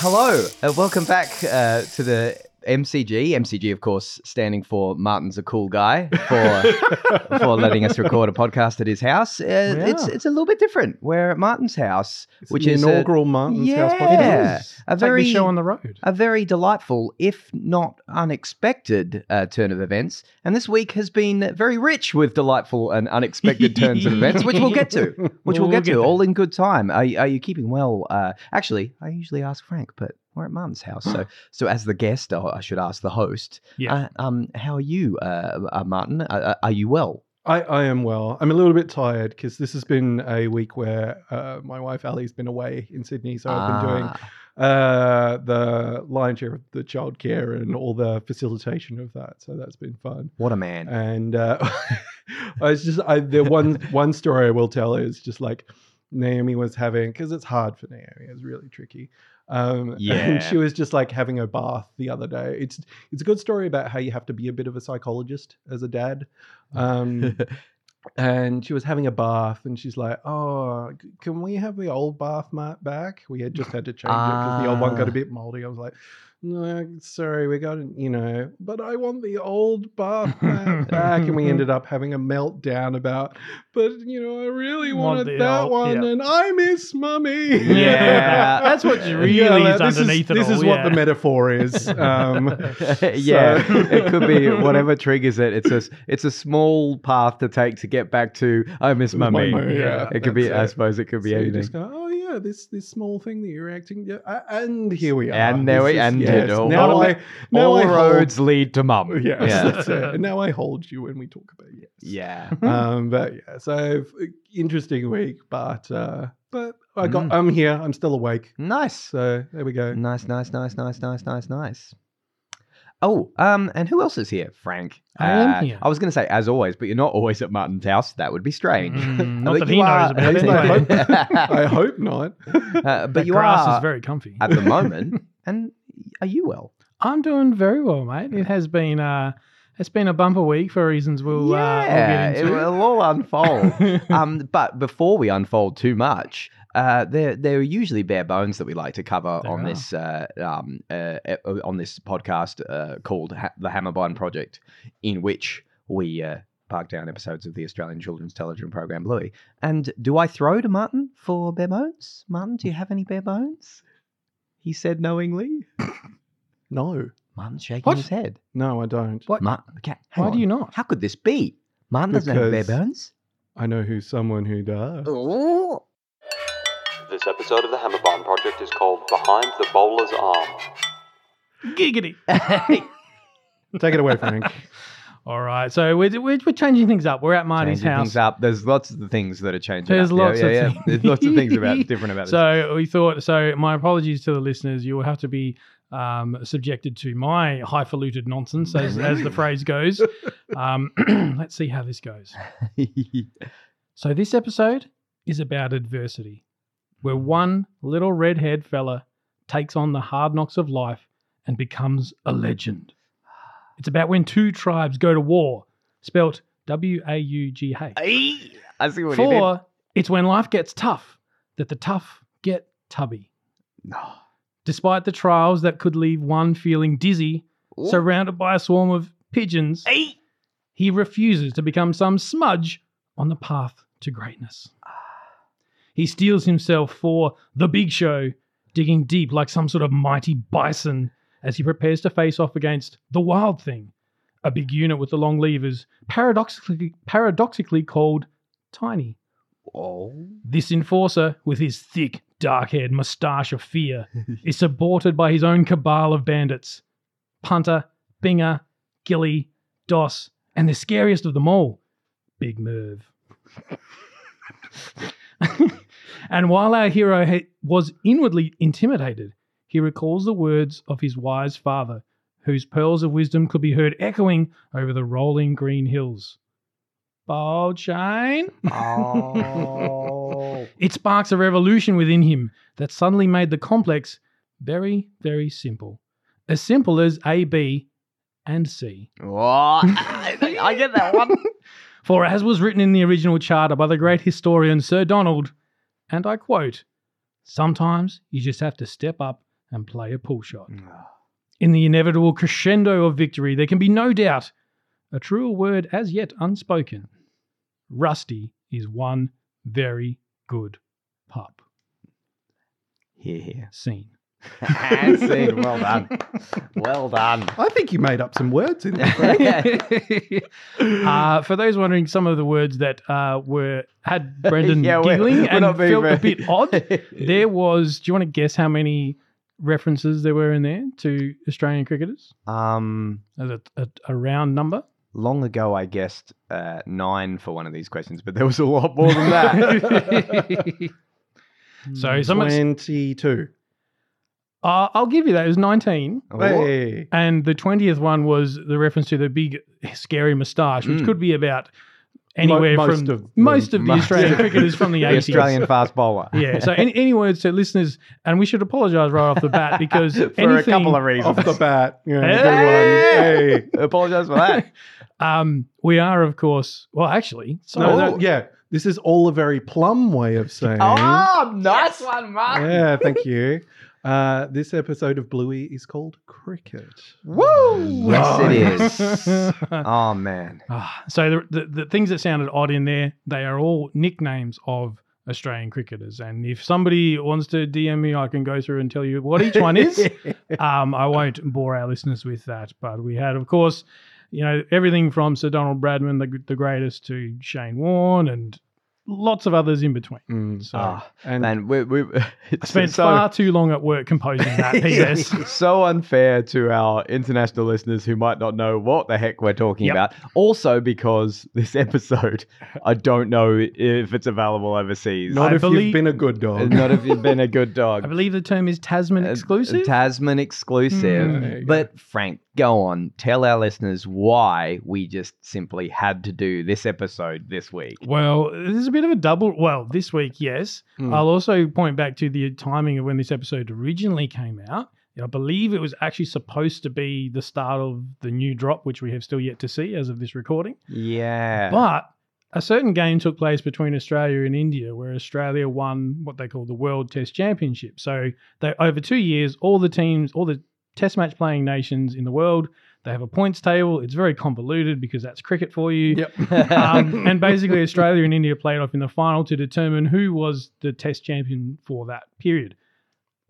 Hello, and welcome back uh, to the MCG. MCG, of course, standing for Martin's a cool guy for for letting us record a podcast at his house. Uh, It's it's a little bit different. We're at Martin's house, which the is a- inaugural Martin's House yeah, podcast. a Take very show on the road. a very delightful, if not unexpected, uh, turn of events. And this week has been very rich with delightful and unexpected turns of events, which we'll get to. Which we'll, We'll get, get to, there. all in good time. Are, you- are you keeping well? Uh, actually, I usually ask Frank, but we're at Mum's house, so so as the guest, I should ask the host. Yeah. Uh, um, how are you, uh, uh, Martin? Uh, uh, are you well? I, I am well. I'm a little bit tired because this has been a week where uh, my wife Ali's been away in Sydney, so I've been doing Ah, uh, the lion's share of the childcare and all the facilitation of that. So that's been fun. what a man! And uh, I was just I the one one story I will tell is just like Naomi was having because it's hard for Naomi. It's really tricky. Um, Yeah. and she was just like having a bath the other day. It's it's a good story about how you have to be a bit of a psychologist as a dad. Um, and she was having a bath, and she's like, "Oh, can we have the old bath mat back? We had just had to change it because the old one got Ah. a bit moldy." I was like. No, sorry, we got it, you know, but I want the old bath mat back. And we ended up having a meltdown about, but you know, I really Want wanted that old- one yeah. and I miss mummy. Yeah, that's what really Yeah, is this underneath it This all, is what the metaphor is. Um, yeah, So- it could be whatever triggers it. It's a it's a small path to take to get back to I miss mummy. mummy, yeah, it could be. that's I suppose it could be so you anything. just go, oh yeah, this this small thing that you're acting, yeah, and here we are. And there we- and yes, all- now all- I now All I hold- roads lead to mum. Yes, Yeah. that's it. And now I hold you when we talk about yes. Yeah. Um, but yeah, so interesting week, but uh, but I got Mm. I'm here. I'm still awake. Nice. So there we go. Nice, nice, nice, nice, nice, nice, nice. Oh, um, and who else is here? Frank. I am Uh, here. I was going to say as always, but you're not always at Martin's house. That would be strange. Mm, not that he knows are- about it. I hope. I hope not. Uh, but That you grass are is very comfy. at the moment, and are you well? I'm doing very well, mate. It has been uh, it's been a bumper week for reasons we'll, uh, we'll yeah, get it will all unfold. um, but before we unfold too much, uh, there there are usually bare bones that we like to cover There on are. this uh, um, uh, uh, on this podcast uh, called ha- the Hammerbarn Project, in which we uh, park down episodes of the Australian Children's Television program Bluey. And do I throw to Martin for bare bones? Martin, do you have any bare bones? He said knowingly. No, Martin's shaking What? his head. no, I don't. What? Martin, okay, hang Why do you not? How could this be? Martin doesn't have bare bones. I know who's someone who does. Oh. This episode of the Hammerbarn Project is called Behind the Bowler's Arm. Giggity. Take it away, Frank. All right, so we're, we're, we're changing things up. We're at Marty's changing house. things up. There's lots of the things that are changing. There's up. Lots yeah, of yeah. things. There's lots of things about different about this. So we thought. So my apologies to the listeners. You will have to be um, subjected to my highfalutin nonsense, as, as the phrase goes. Um, let's see how this goes. So this episode is about adversity, where one little redhead fella takes on the hard knocks of life and becomes a legend. It's about when two tribes go to war, spelt W A U G H. I see what you did. For it's when life gets tough that the tough get tubby. No. Despite the trials that could leave one feeling dizzy, Ooh. surrounded by a swarm of pigeons, he refuses to become some smudge on the path to greatness. He steels himself for the big show, digging deep like some sort of mighty bison as he prepares to face off against the wild thing, a big unit with the long levers, paradoxically, paradoxically called Tiny. Oh. This enforcer, with his thick, dark haired moustache of fear, is supported by his own cabal of bandits Punter, Binger, Gilly, Doss, and the scariest of them all, Big Merv. and while our hero ha- was inwardly intimidated, he recalls the words of his wise father, whose pearls of wisdom could be heard echoing over the rolling green hills. Bold Shane? Oh. It sparks a revolution within him that suddenly made the complex very, very simple. As simple as A, B, and C. what? I I get that one. For as was written in the original charter by the great historian Sir Donald, and I quote, Sometimes you just have to step up and play a pull shot. Ah. In the inevitable crescendo of victory, there can be no doubt, a truer word as yet unspoken. Rusty is one very good pup. Here, here. Scene. And. Well done. Well done. I think you made up some words in there. Uh, for those wondering, some of the words that uh, were had Brendan Yeah, we're- giggling we're and not being felt a bit odd. There was. Do you want to guess how many references there were in there to Australian cricketers Um, as a, a, a round number? long ago, I guessed uh, nine for one of these questions, but there was a lot more than that. so some of- 22. Uh, I'll give you that. It was nineteen. Hey. And the twentieth one was the reference to the big scary moustache, which Mm. could be about anywhere most from of most of the Most- Australian cricketers from the the eighties. Australian fast bowler. Yeah. So any, any words to listeners, and we should apologise right off the bat because for anything, a couple of reasons. Off the bat. Yeah, Hey! good one. Hey. Apologise for that. um, we are of course. Well, actually, so No, no, yeah. This is all a very plum way of saying. oh, nice one, Mark. Yeah, thank you. Uh, this episode of Bluey is called Cricket. Woo! Yes, it Nice. is. Oh man. Ah, so the, the the things that sounded odd in there, they are all nicknames of Australian cricketers. And if somebody wants to DM me, I can go through and tell you what each one is. um, I won't bore our listeners with that, but we had, of course, you know, everything from Sir Donald Bradman, the, the greatest, to Shane Warne, and lots of others in between. Mm. So Ah, And man, we, we I spent so, far too long at work composing that PS. so unfair to our international listeners who might not know what the heck we're talking Yep. about. Also, because this episode, I don't know if it's available overseas. not I if believe- you've been a good dog. not if you've been a good dog. I believe the term is Tasman Uh, exclusive. Tasman exclusive. Mm. There go. But Frank, go on. Tell our listeners why we just simply had to do this episode this week. Well, there's a bit of a double. Well, this week, yes. Mm. I'll also point back to the timing of when this episode originally came out. I believe it was actually supposed to be the start of the new drop, which we have still yet to see as of this recording. Yeah. But a certain game took place between Australia and India, where Australia won what they call the World Test Championship. So they over two years, all the teams, all the Test match playing nations in the world, they have a points table. It's very convoluted because that's cricket for you Yep. um, and basically, Australia and India played off in the final to determine who was the Test champion for that period.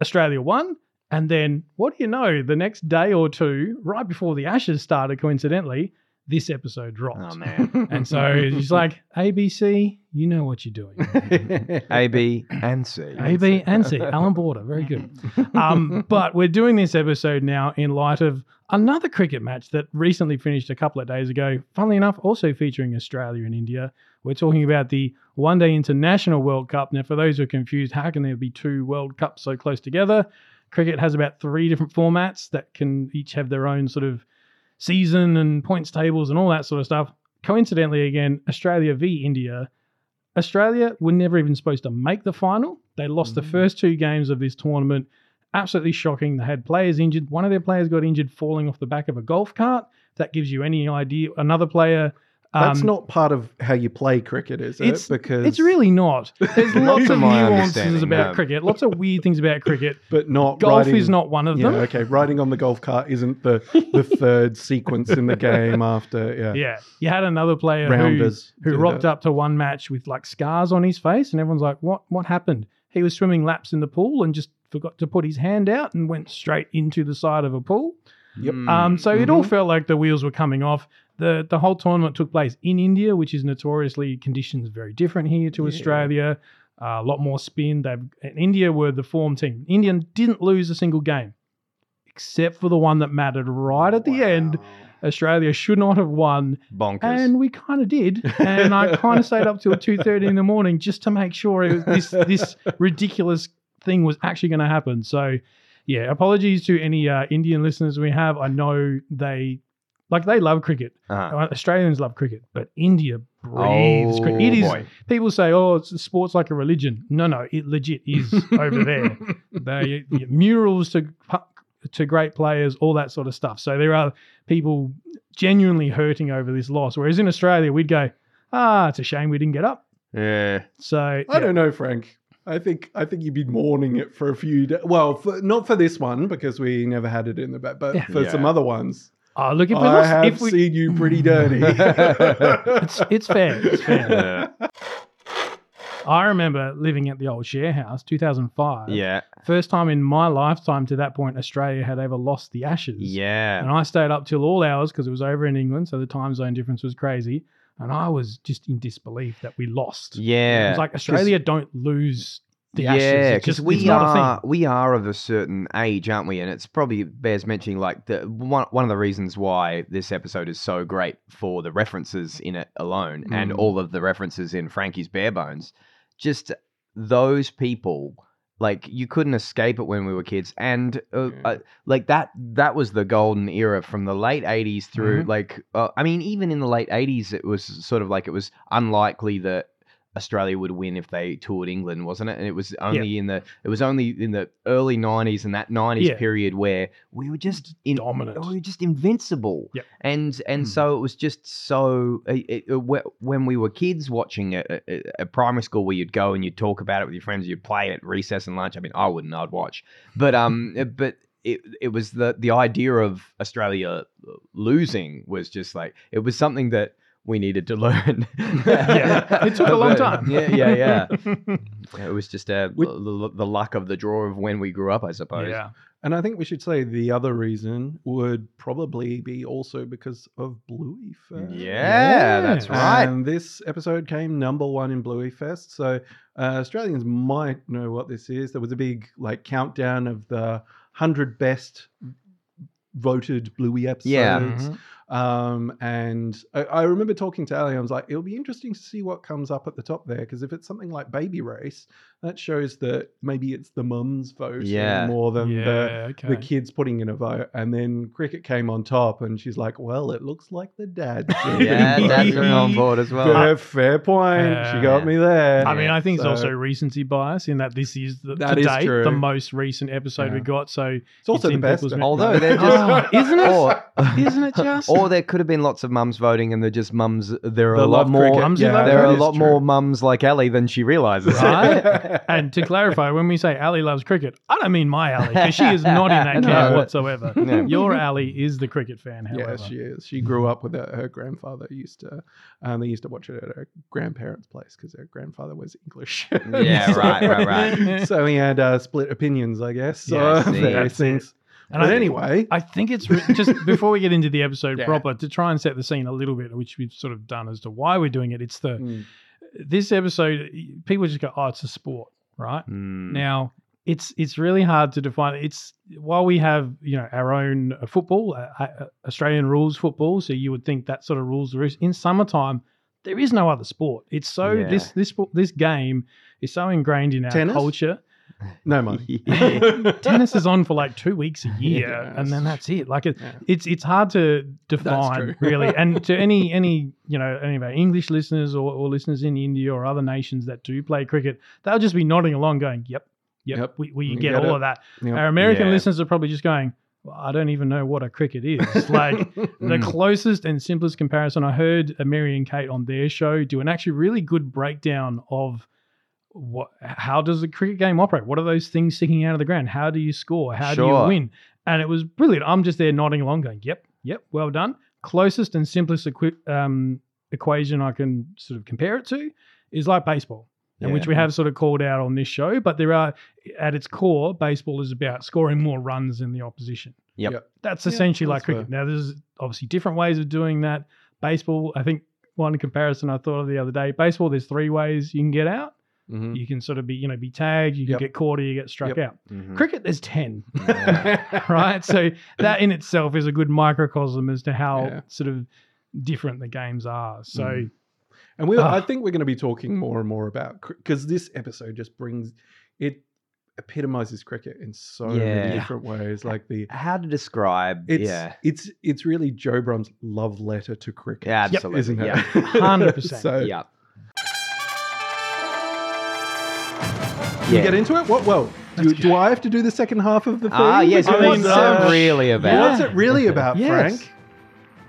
Australia won, and then what do you know? The next day or two, right before the Ashes started, coincidentally, this episode dropped. oh man. And so it's like ABC, you know what you're doing. A, B, and C. A, B, and C. Allan Border, very good. Um, but we're doing this episode now in light of another cricket match that recently finished a couple of days ago. Funnily enough, also featuring Australia and India. We're talking about the One Day International World Cup. Now, for those who are confused, how can there be two World Cups so close together? Cricket has about three different formats that can each have their own sort of season and points tables and all that sort of stuff. Coincidentally, again, Australia v India. Australia were never even supposed to make the final. They lost the Mm. first two games of this tournament. Absolutely shocking. They had players injured. One of their players got injured falling off the back of a golf cart. If that gives you any idea. Another player. That's um, not part of how you play cricket, is it? It's- because It's really not. There's lots of nuances about no. cricket. Lots of weird things about cricket. but not Golf riding- is not one of Yeah, them. okay. Riding on the golf cart isn't the the third sequence in the game after yeah. Yeah, you had another player who, Rounders who do rocked that. up to one match with like scars on his face, and everyone's like, "What? What happened?" He was swimming laps in the pool and just forgot to put his hand out and went straight into the side of a pool. Yep. Um, so it all Mhm. felt like the wheels were coming off. The The whole tournament took place in India, which is notoriously conditions very different here to Yeah. Australia. Uh, a lot more spin. They've India were the form team. India didn't lose a single game, except for the one that mattered right at the end. Australia should not have won, Bonkers. and we kind of did. And I kind of stayed up till two thirty in the morning just to make sure it was, this this ridiculous thing was actually going to happen. So, yeah, apologies to any uh, Indian listeners we have. I know they like they love cricket. Uh-huh. Uh, Australians love cricket, but India breathes Oh, cricket. It is. boy. People say, "Oh, it's sports like a religion." No, no, it legit is over there. They yeah, murals to to great players, all that sort of stuff. So there are people genuinely hurting over this loss. Whereas in Australia, we'd go, "Ah, it's a shame we didn't get up." Yeah. So I yeah. don't know, Frank. I think I think you'd be mourning it for a few days. Well, for, not for this one because we never had it in the back, but Yeah. for some other ones. Oh, look if we I lost, have if we, seen you pretty dirty. it's, it's fair. It's fair. Yeah. I remember living at the old share house, 2005. yeah. First time in my lifetime to that point Australia had ever lost the Ashes. Yeah. And I stayed up till all hours because it was over in England, so the time zone difference was crazy. And I was just in disbelief that we lost. Yeah. It was like Australia don't lose the yeah, Ashes. It's because we it's not a are thing. we are of a certain age, aren't we? And it's probably bears mentioning like the one one of the reasons why this episode is so great for the references in it alone, and Mm. all of the references in Frankie's Bare Bones. Just those people, like you couldn't escape it when we were kids, and uh, Yeah. uh, like that that was the golden era from the late '80s through Mm-hmm. like uh, I mean even in the late '80s it was sort of like it was unlikely that Australia would win if they toured England, wasn't it? And it was only in the it was only in the early '90s and that '90s Yeah. period where we were just in, Dominant. We were just invincible. Yep. And and Mm. so it was just so it, it, uh, when we were kids watching it at, at- at primary school, where you'd go and you'd talk about it with your friends, you'd play at recess and lunch. I mean, I wouldn't, I'd watch, but um, uh, but. It, it was the the idea of Australia losing was just like it was something that we needed to learn. Yeah, it took a long time. Yeah, yeah, yeah. It was just uh, With- the, the luck of the draw of when we grew up, I suppose. yeah. and I think we should say the other reason would probably be also because of Bluey Fest. Yeah, that's right. And this episode came number one in Bluey Fest. So uh, Australians might know what this is. There was a big like countdown of the hundred best voted Bluey episodes. Yeah. Mhm. Um, and I, I remember talking to Ali. I was like, it'll be interesting to see what comes up at the top there because if it's something like Baby Race, that shows that maybe it's the mums vote Yeah. more than the okay. the kids putting in a vote, and then cricket came on top, and she's like, "Well, it looks like the dad." Yeah, that's on board as well. Fair, fair point. she got Yeah. me there. I mean, I think it's also recency bias in that this is the, That to is date the most recent episode we Yeah. got. So it's also it's the best. people's Although they're just, Oh, isn't it? or, Isn't it just? or there could have been lots of mums voting, and they're just mums. There are They a lot more. cricket. Mumsy love there are a lot true. more mums like Ali than she realizes. Right? and to clarify, when we say Ali loves cricket, I don't mean my Ali because she is not in that No. camp whatsoever. No. Your Ali is the cricket fan, however. Yeah, she is. She grew up with her, her grandfather. Used to, um, they used to watch it at her grandparents' place because her grandfather was English. Yeah, right, right, right. so he had uh, split opinions, I guess. Yeah, uh, I see. Various That's it. things. And but I- anyway, I think it's re- just before we get into the episode Yeah. proper to try and set the scene a little bit, which we've sort of done as to why we're doing it. It's the Mm. this episode. People just go, "Oh, it's a sport," right? Mm. Now, it's it's really hard to define. It's while we have you know our own uh, football, uh, uh, Australian rules football, so you would think that sort of rules the roost. In summertime, there is no other sport. It's so Yeah. this this this game is so ingrained in our Tennis? culture. no money. Tennis is on for like two weeks a year, Yeah, and then that's it. Like it, Yeah. it's it's hard to define really. And to any any you know any of our English listeners or, or listeners in India or other nations that do play cricket, they'll just be nodding along, going, "Yep, yep, Yep, we, we you get, get all it. of that." Yep. Our American Yeah. listeners are probably just going, well, "I don't even know what a cricket is." like the Mm. closest and simplest comparison, I heard Mary and Kate on their show do an actually really good breakdown of what how does a cricket game operate? What are those things sticking out of the ground? How do you score? How do you win? And it was brilliant. I'm just there nodding along, going, "Yep, yep, well done." Closest and simplest equi- um, equation I can sort of compare it to is like baseball, and which we have sort of called out on this show. But there are, at its core, baseball is about scoring more runs than the opposition. Yep. Yep. That's Yeah, essentially like that's cricket. Now, there's obviously different ways of doing that. Baseball, I think one comparison I thought of the other day. Baseball, there's three ways you can get out. Mhm. You can sort of be, you know, be tagged, you can Yep. get caught, or you get struck Yep. out. Mhm. Cricket, there's ten, right? So that in itself is a good microcosm as to how Yeah. sort of different the games are. So Mhm. And we, Ah. I think we're going to be talking more and more about because this episode just brings it epitomizes cricket in so Yeah. many different ways. Like the How to describe? it's yeah, it's it's really Joe Brumm's love letter to cricket. yeah, absolutely. isn't it? Yeah. 100%. so yeah. Can we get into it? What? Well, do, do I have to do the second half of the thing? Ah, yes. I Because, mean, What's uh, it really about? what's it really about, Yes. Frank?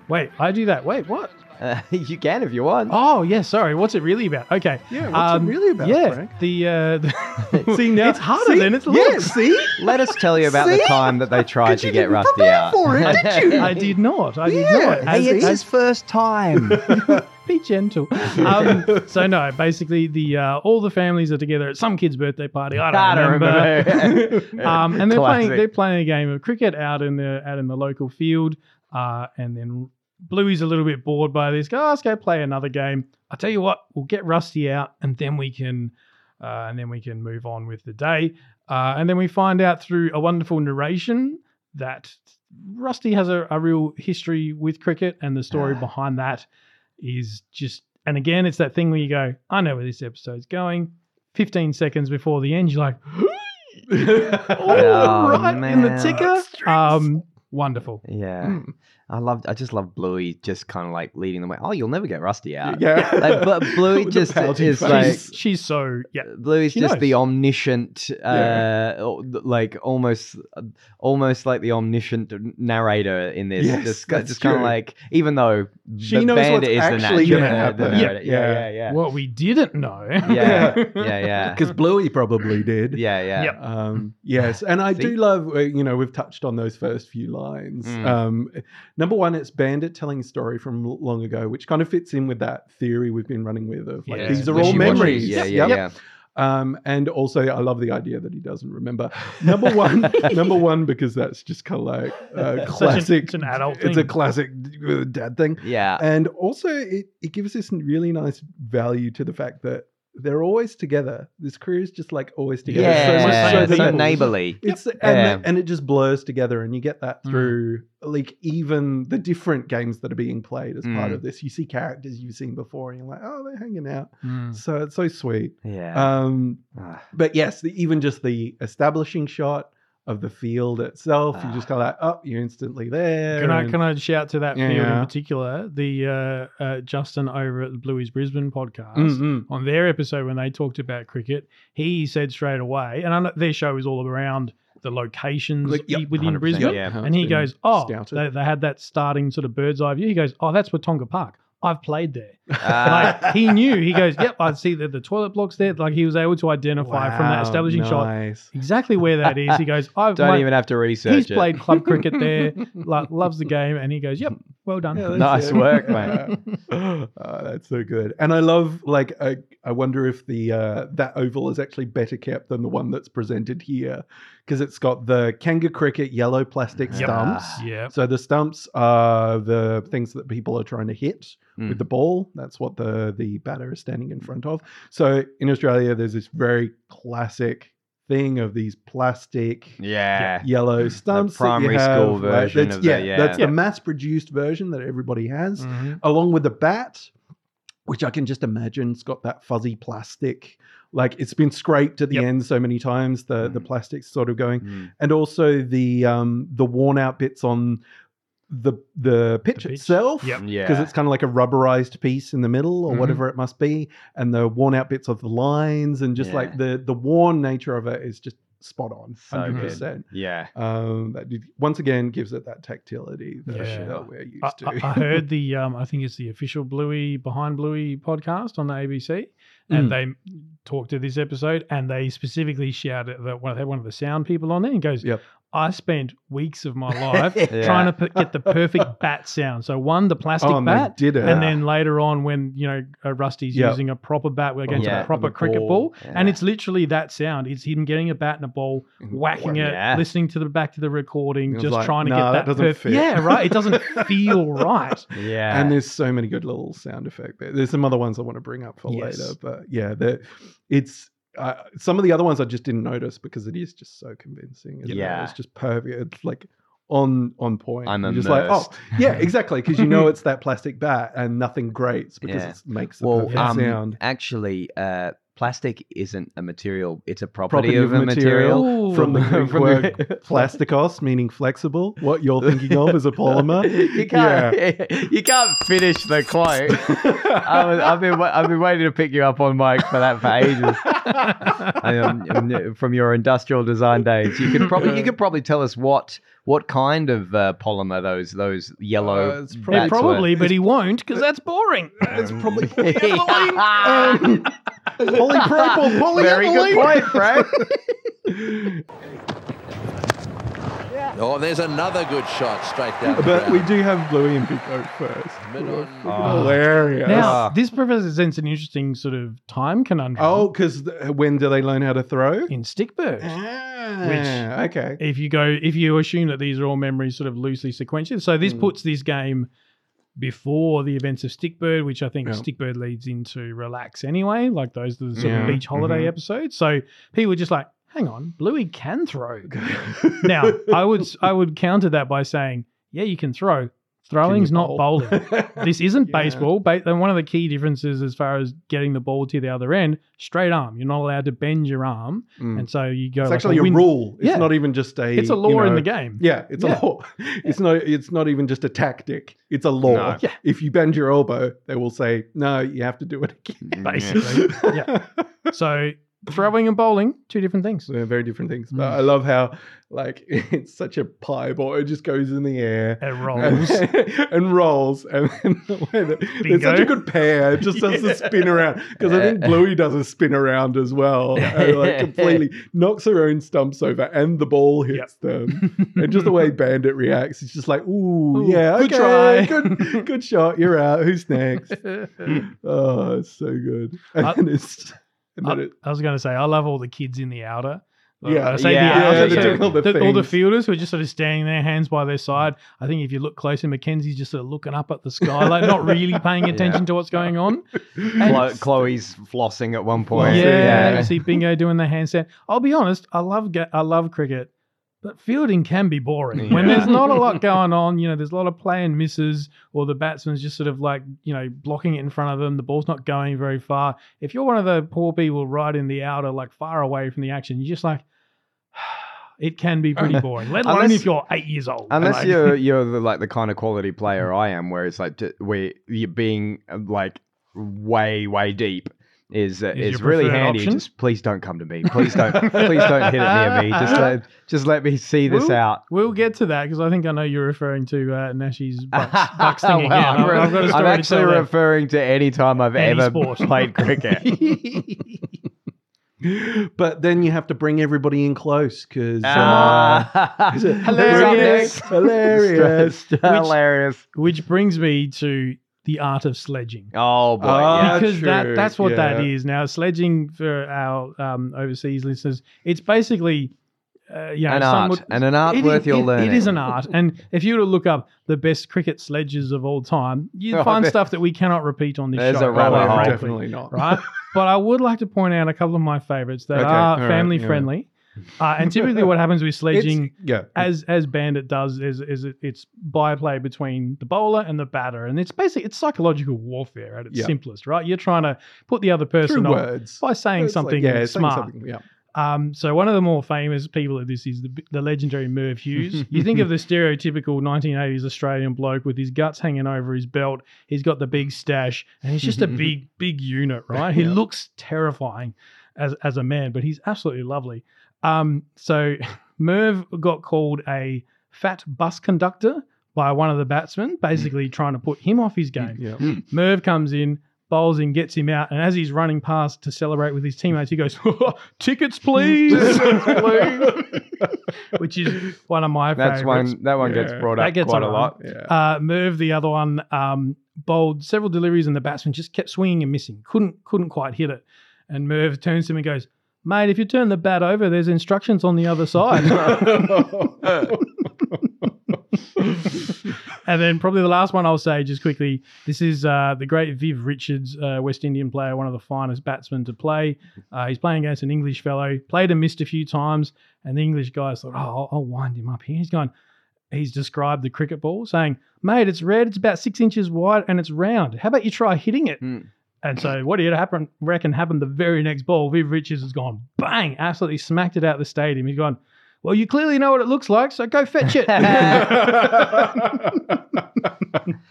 wait, I do that. Wait, what? Uh, you can if you want. Oh yeah, sorry. What's it really about? Okay. Yeah, what's it really about, Yeah, Frank? the, uh, the See now, it's harder see? than it Yeah, looks. see, Let us tell you about the time that they tried to get Rusty prepare out. for it, did you? I did not. I did not. Hey, Hey, it's his first time. Be gentle. Um, so no, basically the uh, all the families are together at some kid's birthday party. I don't, I remember. remember. um, and they're playing they're playing a game of cricket out in the out in the local field. Uh, and then Bluey's a little bit bored by this. Go, oh, let's go play another game. I tell you what, we'll get Rusty out, and then we can uh, and then we can move on with the day. Uh, and then we find out through a wonderful narration that Rusty has a, a real history with cricket, and the story Ah. behind that is just. And again, it's that thing where you go, I know where this episode's going. 15 seconds before the end, you're like, oh, Oh, right in the ticker. Um, wonderful. Yeah. Mm. I loved I just love Bluey just kind of like leading the way. Oh, you'll never get Rusty out. yeah. Like, but Bluey just is like She's, she's so, yeah. Bluey's She just the omniscient, uh, o- like almost, almost like the omniscient narrator in this. Yes, just that's just kind of like, even though She the knows what's bandit is the actually natural, gonna the happen. Yeah, Yeah, yeah. yeah, yeah, What we didn't know. yeah, yeah, yeah, Because Bluey probably did. yeah, yeah. Yep. Um, yes, and I See? do love, uh, you know, we've touched on those first few lines. Mm. Um, number one, it's Bandit telling a story from long ago, which kind of fits in with that theory we've been running with of like Yeah. these are all memories. Yeah, yeah, yep. yeah. Um, and also, I love the idea that he doesn't remember. Number one, number one, because that's just kind of like uh, Such an- classic. it's an adult It's a classic uh, dad thing. Yeah. And also, it, it gives this really nice value to the fact that they're always together. This crew is just like always together. Yeah, so so, much so, so neighborly. It's and, Yeah. and it just blurs together, and you get that Mm. through like even the different games that are being played as part Mm. of this. You see characters you've seen before, and you're like, oh, they're hanging out. Mm. So it's so sweet. Yeah. Um, Ah. but yes, the, even just the establishing shot of the field itself, you just Ah. kind of like, oh, you're instantly there. Can I can I shout to that Yeah, field in particular? The uh, uh, Justin over at the Bluey's Brisbane podcast Mm, mm. on their episode when they talked about cricket, he said straight away, and I know their show is all around the locations Like, yep, within 100%, Brisbane. yeah. And he goes, "Oh, they, they had that starting sort of bird's eye view." He goes, "Oh, that's Watonga Park. I've played there." Ah. like he knew. He goes, "Yep, I see that the toilet blocks there." Like he was able to identify from that Wow, establishing shot exactly where that is. He goes, "I've Don't my- even have to research he's it. played club cricket there, like loves the game," and he goes, "Yep, well done." Yeah, Nice it. work, mate. oh, that's so good. And I love like I, I wonder if the uh, that oval is actually better kept than the one that's presented here because it's got the Kanga cricket yellow plastic Yep. stumps. yeah. So the stumps are the things that people are trying to hit Mm. with the ball. That's what the the batter is standing in front of. So in Australia, there's this very classic thing of these plastic Yeah. yellow stumps. that you primary have, school right? version That's- of the- yeah, yeah. that's Yeah. the mass-produced version that everybody has, Mhm. along with the bat, which I can just imagine it's got that fuzzy plastic. Like it's been scraped at the Yep. end so many times, the the Mm. plastic's sort of going, Mm. and also the um the worn out bits on the the pitch, pitch. itself. Yep. Yeah. Because it's kind of like a rubberized piece in the middle, or Mhm. whatever it must be, and the worn out bits of the lines, and just like the the worn nature of it is just spot on, So hundred good. percent. yeah. Um, that once again gives it that tactility that Yeah. we're used I, to. I- I heard the um, I think it's the official Bluey Behind Bluey podcast on the ABC, and Mm. they talked to this episode, and they specifically shouted that one, they had one of the sound people on there, and goes, Yep. "I spent weeks of my life Yeah. trying to put, get the perfect bat sound. So one, the plastic oh, and they bat." did it. And then later on, when you know uh, Rusty's Yep. using a proper bat against Yeah. a proper The cricket ball. ball, and it's literally that sound. It's him getting a bat and a ball, whacking it, listening to the back to the recording, just like, trying to "Nah, get that that, doesn't fit." Yeah, right. It doesn't feel right. Yeah. and there's so many good little sound effects there. There's some other ones I want to bring up for Yes. later, but yeah, the it's uh, some of the other ones I just didn't notice because it is just so convincing. isn't it? Yeah. it's just perfect. It's like on on point. I'm You're just like, oh, yeah, exactly, because you know it's that plastic bat and nothing grates because Yeah. it makes the well, perfect um, sound. actually, uh, plastic isn't a material; it's a property, Property of, of a material material. From the From Greek the- word plasticos, meaning flexible. What you're thinking of is a polymer. you can't. You can't finish the quote. I was, I've been. I've been waiting to pick you up on mic for that for ages. Um, from your industrial design days. You could probably you could probably tell us what what kind of uh, polymer those those yellow. Uh, it's probably- bats were. probably, but he won't because that's boring. It's probably Um, polypropyl, polyethylene. Very good point, Frank. Oh, there's another good shot straight down. the But we do have Bluey and Pico first. Mid on- Oh. Hilarious. Now, Ah. this presents an interesting sort of time conundrum. oh, because when do they learn how to throw? in Stickbird. Ah, okay. if you go if you assume that these are all memories sort of loosely sequential so this Mm. puts this game before the events of stickbird which i think Yeah. stickbird leads into relax anyway like those are the sort Yeah. of beach holiday Mhm. episodes so people were just like hang on bluey can throw now i would i would counter that by saying yeah you can throw throwing's not bowl? bowling this isn't Yeah. baseball. Ba- and one of the key differences as far as getting the ball to the other end, straight arm. You're not allowed to bend your arm, Mm. and so you go. It's like actually a, wind- rule. It's Yeah. not even just a. It's a you law in the game. Yeah, it's Yeah. a law. It's not. It's not even just a tactic. It's a law. No. Yeah. If you bend your elbow, they will say no. You have to do it again. Basically, yeah. So throwing and bowling, two different things. They're very different things. Mm. But I love how like it's such a pie ball. It just goes in the air. It rolls. and rolls, and then the way that it's such Bingo. a good pair. It just does the spin around because I think Bluey does a spin around as well, and like completely knocks her own stumps over, and the ball hits them. And just the way Bandit reacts, it's just like, ooh, Ooh, yeah, good okay, try." good, good shot. You're out. Who's next? Oh, it's so good. And I- then it's, and I, it, I was going to say, I love all the kids in the outer. Yeah. I say Yeah, the outer, they're so doing all the the- all the fielders who are just sort of standing there, hands by their side. I think if you look closer, Mackenzie's just sort of looking up at the sky, like not really paying attention to what's going on. Chlo- Chloe's flossing at one point. yeah, you see Bingo doing the handstand. I'll be honest, I love I love cricket, but fielding can be boring when there's not a lot going on. You know, there's a lot of play and misses, or the batsman's just sort of like you know blocking it in front of them. The ball's not going very far. If you're one of the poor people right in the outer, like far away from the action, you're just like. It can be pretty boring, let alone Unless- if you're eight years old. Unless Like- you're you're the, like the kind of quality player I am, where it's like t- where you're being uh, like way way deep is uh, Is is really handy. option? Just please don't come to me. Please don't please don't hit it near me. Just let just let me see this We'll- out. We'll get to that because I think I know you're referring to uh, Nashie's bucks, bucks thing Well, again. I'm, I've, re- I've got a I'm story to actually tell referring to any time I've Any ever sport. played cricket. but then you have to bring everybody in close because Ah. Is it Hilarious. Hilarious. hilarious. Which brings me to the art of sledging. Oh boy, yeah. because that that's what that yeah. is. Now, sledging for our um, overseas listeners, it's basically uh, you know, an some art would- and an art it worth is- your it- learning. It is an art, and if you were to look up the best cricket sledges of all time, you'd Oh, find there- stuff that we cannot repeat on this There's show. a rabbit quite hole. Definitely not. right? but I would like to point out a couple of my favorites that Okay, are all right, family yeah. friendly. Uh, and typically, what happens with sledging yeah. as as Bandit does is is it, it's byplay between the bowler and the batter, and it's basically it's psychological warfare at its Yeah. simplest, right? You're trying to put the other Through person off words. by saying It's like- something yeah, saying smart. something, yeah. Um, so one of the more famous people of this is the, the legendary Merv Hughes. you think of the stereotypical 1980s Australian bloke with his guts hanging over his belt. He's got the big stash, and he's just a big, big unit, right? He Yeah. looks terrifying as as a man, but he's absolutely lovely. Um, so Merv got called a fat bus conductor by one of the batsmen, basically trying to put him off his game. Yeah. Merv comes in, bowls in, gets him out, and as he's running past to celebrate with his teammates, he goes, "Tickets, please," which is one of my That's favorites. one. That one gets Yeah. brought That up gets quite a around. lot. Yeah. Uh, Merv, the other one, um, bowled several deliveries, and the batsman just kept swinging and missing. Couldn't couldn't quite hit it. And Merv turns to him and goes, "Mate, if you turn the bat over, there's instructions on the other side." And then probably the last one I'll say just quickly. This is uh, the great Viv Richards, uh, West Indian player, one of the finest batsmen to play. Uh, he's playing against an English fellow. Played and missed a few times, and the English guys thought, "Oh, I'll, I'll wind him up here." He's gone. He's described the cricket ball, saying, "Mate, it's red. It's about six inches wide, and it's round. How about you try hitting it?" Hmm. And so, what did happen? Reckon happened the very next ball. Viv Richards has gone bang, absolutely smacked it out of the stadium. He's gone. Well, you clearly know what it looks like, so go fetch it.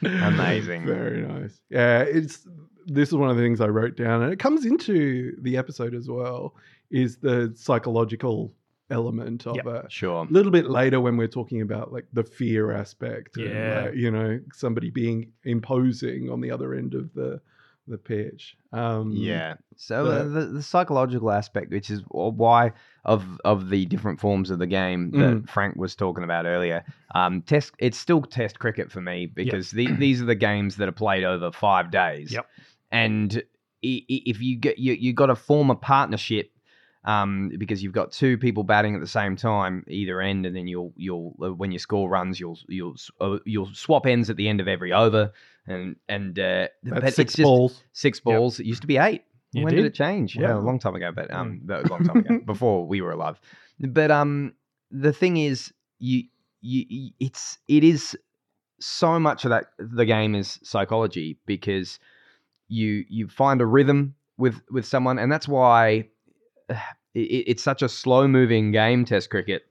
Amazing. Very nice. Yeah, it's this is one of the things I wrote down, and it comes into the episode as well. Is the psychological element of Yep. it? Sure. A little bit later when we're talking about like the fear aspect, and, Yeah. like, you know, somebody being imposing on the other end of the the pitch. Um, Yeah. So the- the, the, psychological aspect, which is why of of the different forms of the game that Mm. Frank was talking about earlier, um, test it's still test cricket for me because the, these are the games that are played over five days. Yep. And if you get you you got to form a partnership. Um, because you've got two people batting at the same time, either end, and then you'll you'll uh, when your score runs, you'll you'll uh, you'll swap ends at the end of every over, and and uh, six balls. six balls. It used to be eight. You when did. did? it change? Yeah. Yeah, a long time ago, but um, that was a long time ago before we were alive. But um, the thing is, you, you, it's it is so much of that the game is psychology because you you find a rhythm with with someone, and that's why it, it's such a slow moving game, Test cricket.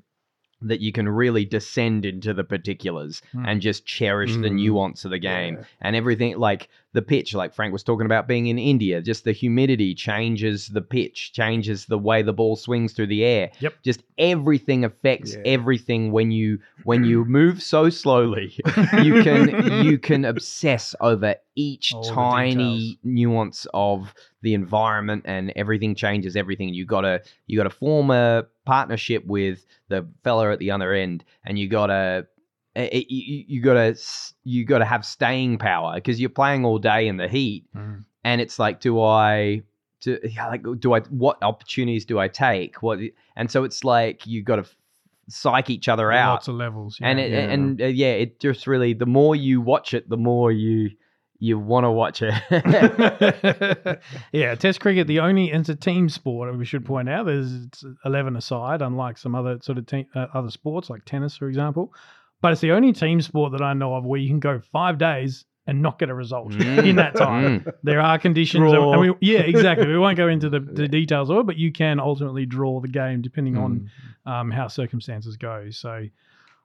That you can really descend into the particulars Hmm. and just cherish the Mm. nuance of the game Yeah. and everything like the pitch like frank was talking about being in india just the humidity changes the pitch changes the way the ball swings through the air Yep. just everything affects Yeah. everything when you when you move so slowly you can you can obsess over each All tiny nuance of the environment and everything changes everything you gotta you gotta form a partnership with the fella at the other end and you gotta eh, you, you gotta you gotta have staying power because you're playing all day in the heat Mm. and it's like do i do, yeah, like do i what opportunities do i take what and so it's like you gotta f- psych each other out Lots of levels. and it, Yeah. and uh, yeah, it just really the more you watch it, the more you you want to watch it. yeah, Test cricket, the only it's a team sport. We should point out there's it's eleven aside, unlike some other sort of team, uh, other sports like tennis, for example. But it's the only team sport that I know of where you can go five days and not get a result in that time. Mm. There are conditions. and- Draw. And we, yeah, exactly. we won't go into the, the details of it, but you can ultimately draw the game depending on Mm. um, how circumstances go. So,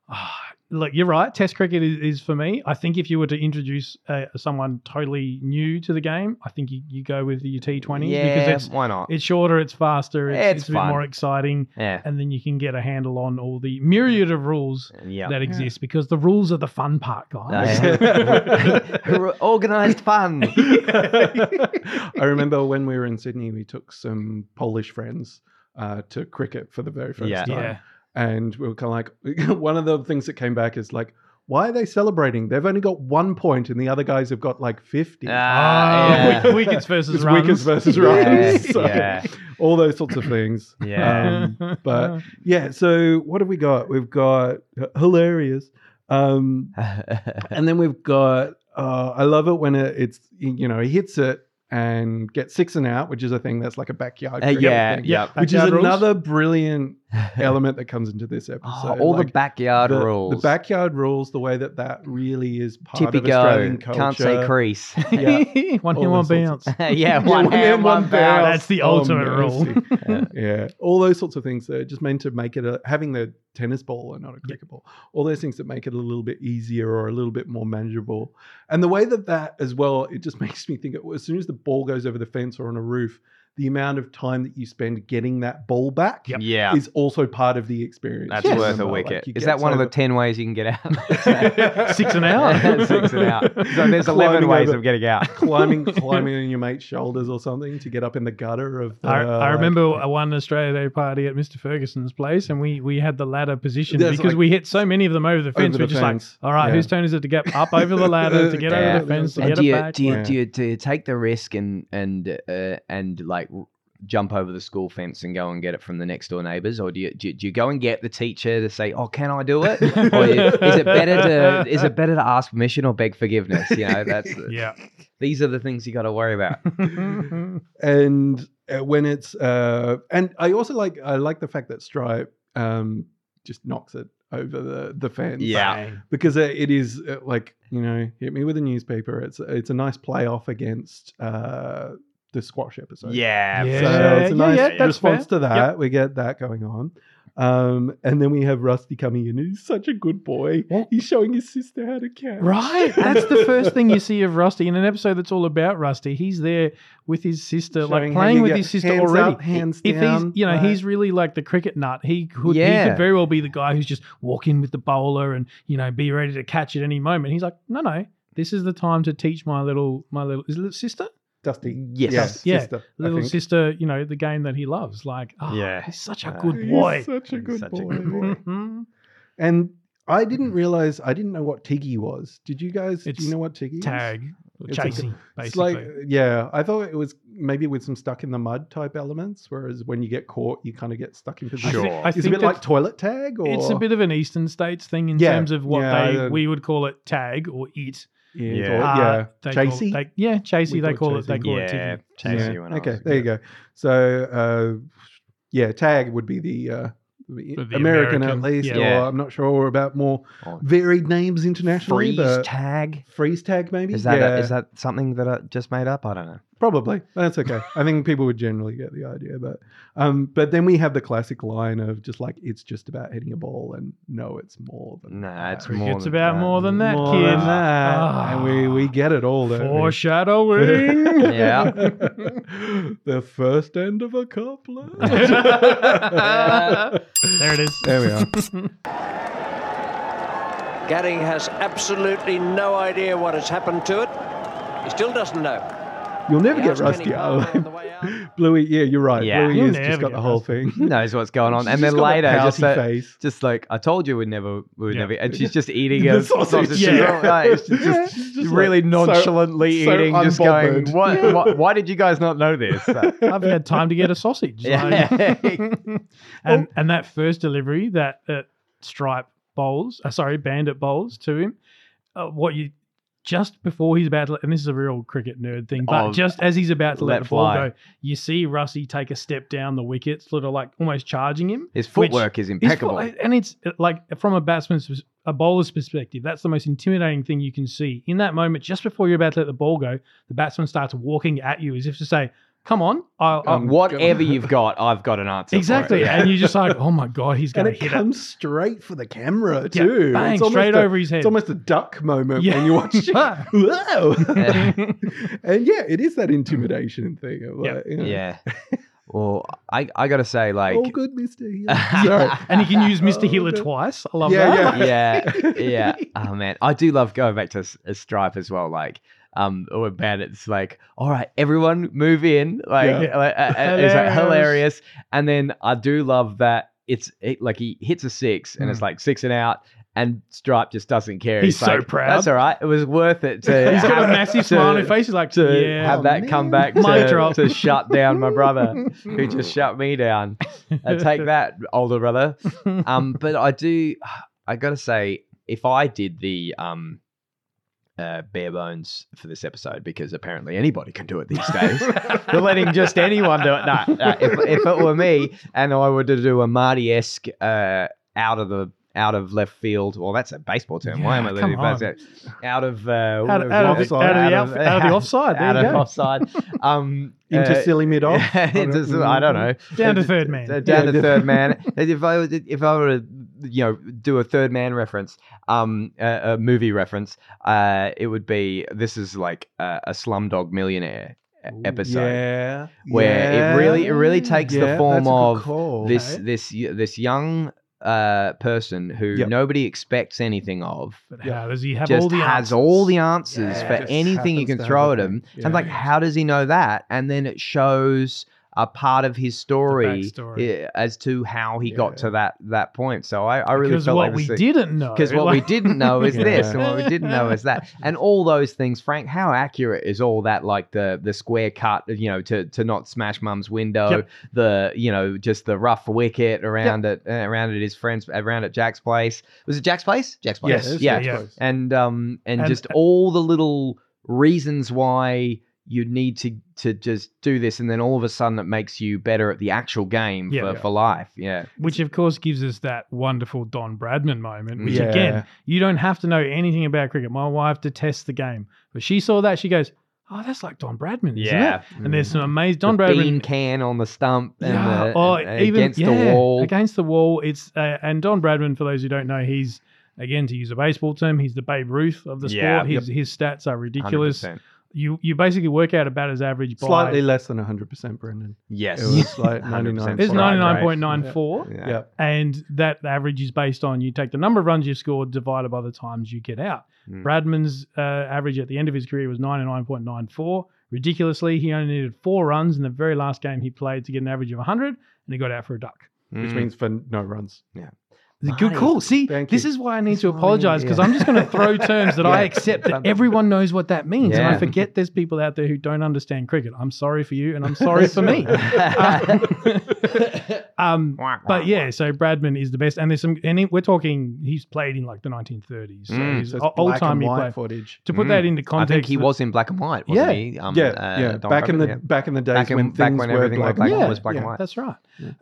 ah, look, you're right. Test cricket is, is for me. I think if you were to introduce uh, someone totally new to the game, I think you, you go with your T20s Yeah, because it's why not? it's shorter, it's faster, it's, Yeah, it's, it's a bit more exciting, yeah, and then you can get a handle on all the myriad of rules yeah. that exist because the rules are the fun part, guys. Organized fun. I remember when we were in Sydney, we took some Polish friends uh, to cricket for the very first Yeah. time. yeah. And we were kind of like, one of the things that came back is like, why are they celebrating? They've only got one point and the other guys have got like 50. Ah, yeah. wick- versus it's runs. wickets versus Yeah, runs. So, yeah. All those sorts of things. Yeah. Um, but yeah, so what have we got? We've got hilarious. Um, and then we've got uh, I love it when it, it's you know he hits it and gets six and out, which is a thing that's like a backyard. Uh, yeah, thing, yeah. which is rules. another brilliant element that comes into this oh, episode. Oh, all the backyard the, rules. the backyard rules, the way that that really is part Tippy of go. Australian culture. Can't say crease. Yeah. one All hit, one bounce. yeah, one one hand, hand, one one bounce. bounce. Ah, that's the Oh, ultimate rule. mercy. yeah, all those sorts of things that are just meant to make it a, having the tennis ball and not a cricket ball. All those things that make it a little bit easier or a little bit more manageable. And the way that that as well, it just makes me think as soon as the ball goes over the fence or on a roof, the amount of time that you spend getting that ball back Yep. Yeah, is also part of the experience. that's You worth a remember, like, wicket. you Is that one of the ten ways you can get out? Six and out. Six and out. So there's eleven Climbing ways over- of getting out. climbing climbing on your mate's shoulders or something to get up in the gutter of the I, I like- one Australia Day party at Mr. Ferguson's place, and we, we had the ladder position because like- we hit so many of them over the fence. Over we're the just fence, like, all right, yeah. whose turn is it to get up over the ladder, to get Yeah. over the fence, to And get do it you, back? do you Yeah. do you do you take the risk and and uh, and like r- jump over the school fence and go and get it from the next door neighbors, or do you, do you do you go and get the teacher to say, "Oh, can I do it?" or you, is it better to is it better to ask permission or beg forgiveness? You know, that's yeah. these are the things you got to worry about. and uh, when it's uh and i also like i like the fact that stripe um just knocks it over the the fence Yeah. because it, it is uh, like you know hit me with a newspaper it's it's a nice playoff against uh the squash episode Yeah, Yeah. so it's a nice yeah, that's response fair. to that we get that going on Um, and then we have Rusty coming in. He's such a good boy. Well- He's showing his sister how to catch. Right. That's the first thing you see of Rusty in an episode that's all about Rusty. He's there with his sister, Showing like playing with his sister hands already. up, hands if down, he's, you know, right. he's really like the cricket nut. He could, he could very well be the guy who's just walk in with the bowler and you know be ready to catch at any moment. He's like, no, no, this is the time to teach my little, my little, is it little sister, Dusty. Yes. Yes, Yeah. sister. Little sister, you know, the game that he loves. Like, oh, Yeah. he's such a good He's boy. such a good Such boy. a good boy. Mm-hmm. And I didn't realize I didn't know what Tiggy was. Did you guys? do you know what Tiggy is? Tag, It's a- chasing, It's basically. like yeah, I thought it was maybe with some stuck in the mud type elements, whereas when you get caught, you kind of get stuck in position. Sure. I It's a bit like toilet tag, or It's a bit of an Eastern States thing in Yeah, terms of what yeah, they we would call it tag or it. Yeah, Yeah. or- Uh, yeah. they call it- Chasey? they- yeah, chasey. We they call call it it. They call yeah, it ticking. Chasey Yeah. when I Okay, was- there you go. So uh, yeah, tag would be the. Uh, the The American, at least, yeah. or I'm not sure about more Oh. varied names internationally. Freeze but tag. freeze tag, maybe. Is that yeah, is that something that I just made up? I don't know. Probably. That's okay. I think people would generally get the idea. But um, but then we have the classic line of just like it's just about hitting a ball and no, it's more than Nah, that. it's Cricket's more than about that. more than that, More kid. than that. Ah. and we we get it all. don't we? Foreshadowing. Yeah. the first end of a couplet. there it is. there we are. Gary has absolutely no idea what has happened to it. He still doesn't know. You'll never get rusty out. on the. Bluey, yeah, you're right. Yeah. Bluey You'll has just got the whole thing. knows what's going on, and then later, just pouty face. just like I told you, we'd never, we would Yeah. never, and she's just eating The a sausage. sausage. Yeah. Like, it's just, Yeah, she's just really like nonchalantly so eating, just going, unbothered. what, what? Why did you guys not know this? I've had time to get a sausage. Yeah. like- and and that first delivery that that stripe bowls, uh, sorry, bandit bowls to him, uh, what you just before he's about to, let, and this is a real cricket nerd thing, but Oh, just as he's about to let, let the ball go, you see Rusty take a step down the wicket, sort of like almost charging him. His footwork is is impeccable. fu- and it's like from a batsman's, a bowler's perspective, that's the most intimidating thing you can see. In that moment, just before you're about to let the ball go, the batsman starts walking at you as if to say, "Come on, I'll." I'll Um, Whatever you've got, I've got an answer. for it. Exactly, Yeah. and you're just like, oh my god, he's going to hit comes straight for the camera Yeah, too. bang, It's almost straight a- over his head. It's almost a duck moment Yeah. when you watch it. Whoa! it. and yeah, it is that intimidation thing. Of Yeah. like, you know, Yeah. Well, I, I got to say, like, all good, Mister. Sorry. and he can use Mr. Oh, Heeler no. twice. I love Yeah, that. yeah, yeah. Oh man, I do love going back to S- Stripe as well. Like, um, when Bandit's like, "All right, everyone, move in." Like, Yeah. like, uh, uh, it's like Hilarious. And then I do love that it's it, like he hits a six, and it's like six and out. And Stripe just doesn't care. Hmm. He's so like, proud. That's all right. It was worth it to. He's got a massive to- smile on his face. He's like, to yeah. have that man. come back to, to shut down my brother who just shut me down. I take that, older brother. Um, but I do, I gotta say, if I did the um, uh, bare bones for this episode, because apparently anybody can do it these days, We're letting just anyone do it. Nah, nah, if, if it were me and I were to do a Marty esque uh, out of the out of left field, well, that's a baseball term. Why am I Yeah, letting come on. it out of uh, out, what of, was out, of the, out of the out of the offside. There out you of go. offside. Um, Into uh, silly mid off. I don't know. Down to third man. Down Yeah, to third man. if I were- if I were to you know do a third man reference, um, a, a movie reference, uh, it would be this is like a, a Slumdog Millionaire episode. Yeah. Where it really- it really takes the form that's a good of call. This Okay. this this young uh person who Yep. nobody expects anything of But Yeah. how does he have just all the has answers? all the answers Yeah, for anything you can throw at him. thing. And like, how does he know that? And then it shows a part of his story eh, as to how he Yeah. got to that that point. So I, I really Because felt what like we this- didn't know. because what we didn't know is this, and what we didn't know is that, and all those things. Frank, how accurate is all that? Like the the square cut, you know, to to not smash mum's window, Yep. the you know, just the rough wicket around it, uh, around at his friends, around at Jack's place. Was it Jack's place? Jack's place. Yes, yeah, yeah. and um and, And- just all the little reasons why you need to to just do this, and then all of a sudden it makes you better at the actual game Yeah. for, Yeah. for life. Yeah, Which of course gives us that wonderful Don Bradman moment, which Yeah. again, you don't have to know anything about cricket. My wife detests the game, but she saw that. She goes, oh, that's like Don Bradman, isn't Yeah. it? And there's some amazing Don the Bradman. bean can on the stump and Yeah, the, oh, and- and even against the wall. Against the wall. It's uh, and Don Bradman, for those who don't know, he's again to use a baseball term, he's the Babe Ruth of the sport. Yeah. his his stats are ridiculous. 100%. You you basically work out about batter's average by Slightly less than 100%, Brendan. Yes. It was like 100%. 99. It's Right, ninety right. nine point nine four. Yeah. Yeah. And that average is based on you take the number of runs you scored divided by the times you get out. Mm. Bradman's uh, average at the end of his career was 99.94. Ridiculously, he only needed four runs in the very last game he played to get an average of 100, and he got out for a duck. Which Mm. means for no runs. Good Marty, call. See, thank this you. is why I need to apologize because yeah. I'm just going to throw terms that I accept that everyone knows what that means. And I forget there's people out there who don't understand cricket. I'm sorry for you, and I'm sorry for me. um, but yeah, so Bradman is the best, and there's some, and he, we're talking. He's played in like the 1930s, so Mm. he's So old black time and he white played. footage. To put Mm. that into context, I context, think he the- was in black and white, wasn't Yeah. he? Um, yeah, uh, yeah. Don Back in the yeah. back in the days Back in- when back when were everything black was black and and white. white. was black and white. That's right.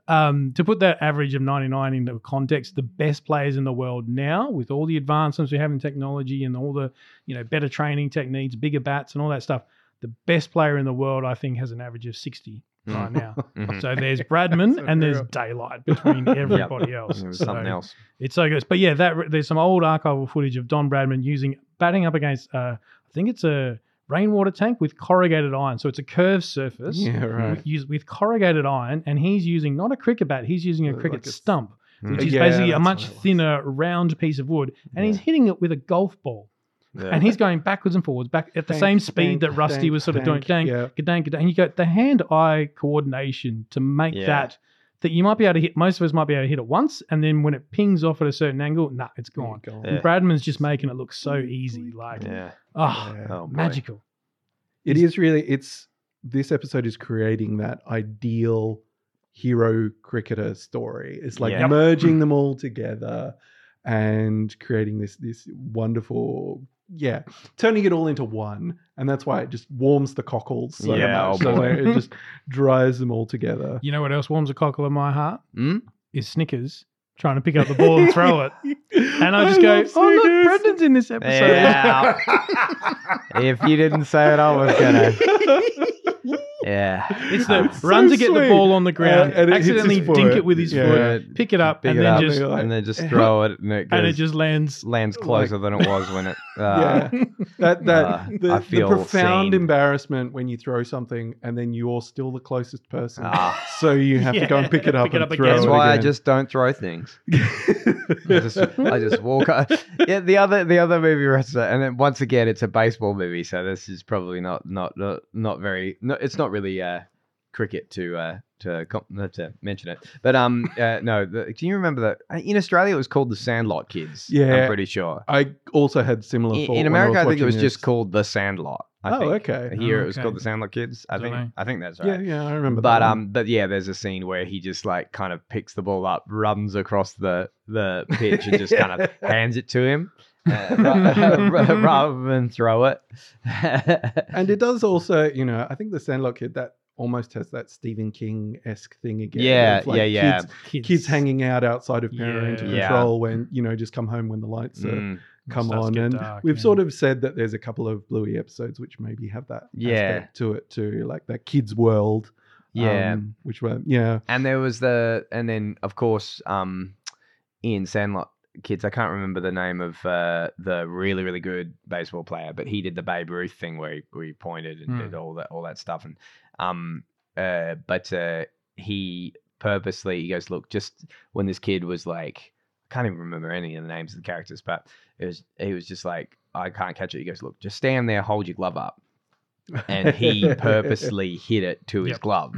Um, to put that average of 99 into context, the best players in the world now, with all the advancements we have in technology and all the you know better training techniques, bigger bats, and all that stuff, the best player in the world, I think, has an average of 60 right now. Mhm. So there's Bradman and there's daylight between everybody else. It So something else. It's so good. But yeah, that there's some old archival footage of Don Bradman using batting up against. Uh, I think it's a rainwater tank with corrugated iron. So it's a curved surface Yeah, right. with, with corrugated iron, and he's using not a cricket bat, he's using a cricket like a s- stump, Hmm. which is Yeah, basically a much what it was. thinner, round piece of wood, and he's hitting it with a golf ball. Yeah. And he's going backwards and forwards, back at the Dank, same speed dank, that Rusty dank, was sort of doing. dank, Dang, yeah. dang, dang. And you go the hand-eye coordination to make Yeah. that that you might be able to hit. Most of us might be able to hit it once, and then when it pings off at a certain angle, nah, it's gone. Gone. Yeah. And Bradman's just making it look so easy, like yeah. oh, Yeah. Oh, boy. magical. It is really it's this episode is creating that ideal hero cricketer story. It's like Yep. merging them all together and creating this this wonderful yeah, turning it all into one, and that's why it just warms the cockles so Yeah, much. oh so boy. it just drives them all together. You know what else warms a cockle in my heart? Mm? Is Snickers trying to pick up the ball and throw it. And I just go, oh, look, Snickers." Brendan's in this episode. Yeah. if you didn't say it, I was gonna. Yeah. It's the It's so run to get the sweet. ball on the ground, and it hits his accidentally dink foot. it with his Yeah. foot, pick it up, Pick and it then up just and then just throw it, and it, goes, and it just lands. lands closer than it was when it. Uh, yeah, that that Uh, the, I the profound seen. embarrassment when you throw something and then you're still the closest person, Ah. so you have to go and pick it up pick it up throw again. That's it why I just don't throw things. I just, I just walk. out. Yeah, the other the other movie wrestler, and then once again, it's a baseball movie, so this is probably not not not, not very. No, it's not really uh, cricket to uh, to not to mention it. But um, uh, no. The, do you remember that uh, in Australia it was called the Sandlot Kids? Yeah. I'm pretty sure. I also had similar. In, in America, I, was think it was watching just called the Sandlot. I Oh, think. okay. Here Oh, it was called the Sandlot Kids. I Don't think. know. I think that's right. Yeah, yeah, I remember. But that um, but yeah, there's a scene where he just like kind of picks the ball up, runs across the the pitch, and just kind of hands it to him, uh, rather than throw it. and it does also, you know, I think the Sandlot Kid that almost has that Stephen King esque thing again. Yeah, of, like, yeah, yeah. Kids, Kids, kids hanging out outside of parental Yeah. Yeah. control when you know just come home when the lights are Mm, come Starts on. And dark, we've yeah. sort of said that there's a couple of Bluey episodes which maybe have that Yeah. aspect to it too, like that kids world. yeah, um, which were yeah. and there was the, and then of course, um, in Sandlot Kids, I can't remember the name of uh, the really really good baseball player, but he did the Babe Ruth thing where he, where he pointed and Hmm. did all that all that stuff, and um, uh, but uh, he purposely he goes, look, just when this kid was like, I can't even remember any of the names of the characters, but it was he was just like, I can't catch it. He goes, look, just stand there, hold your glove up, and he purposely hit it to his Yep. glove,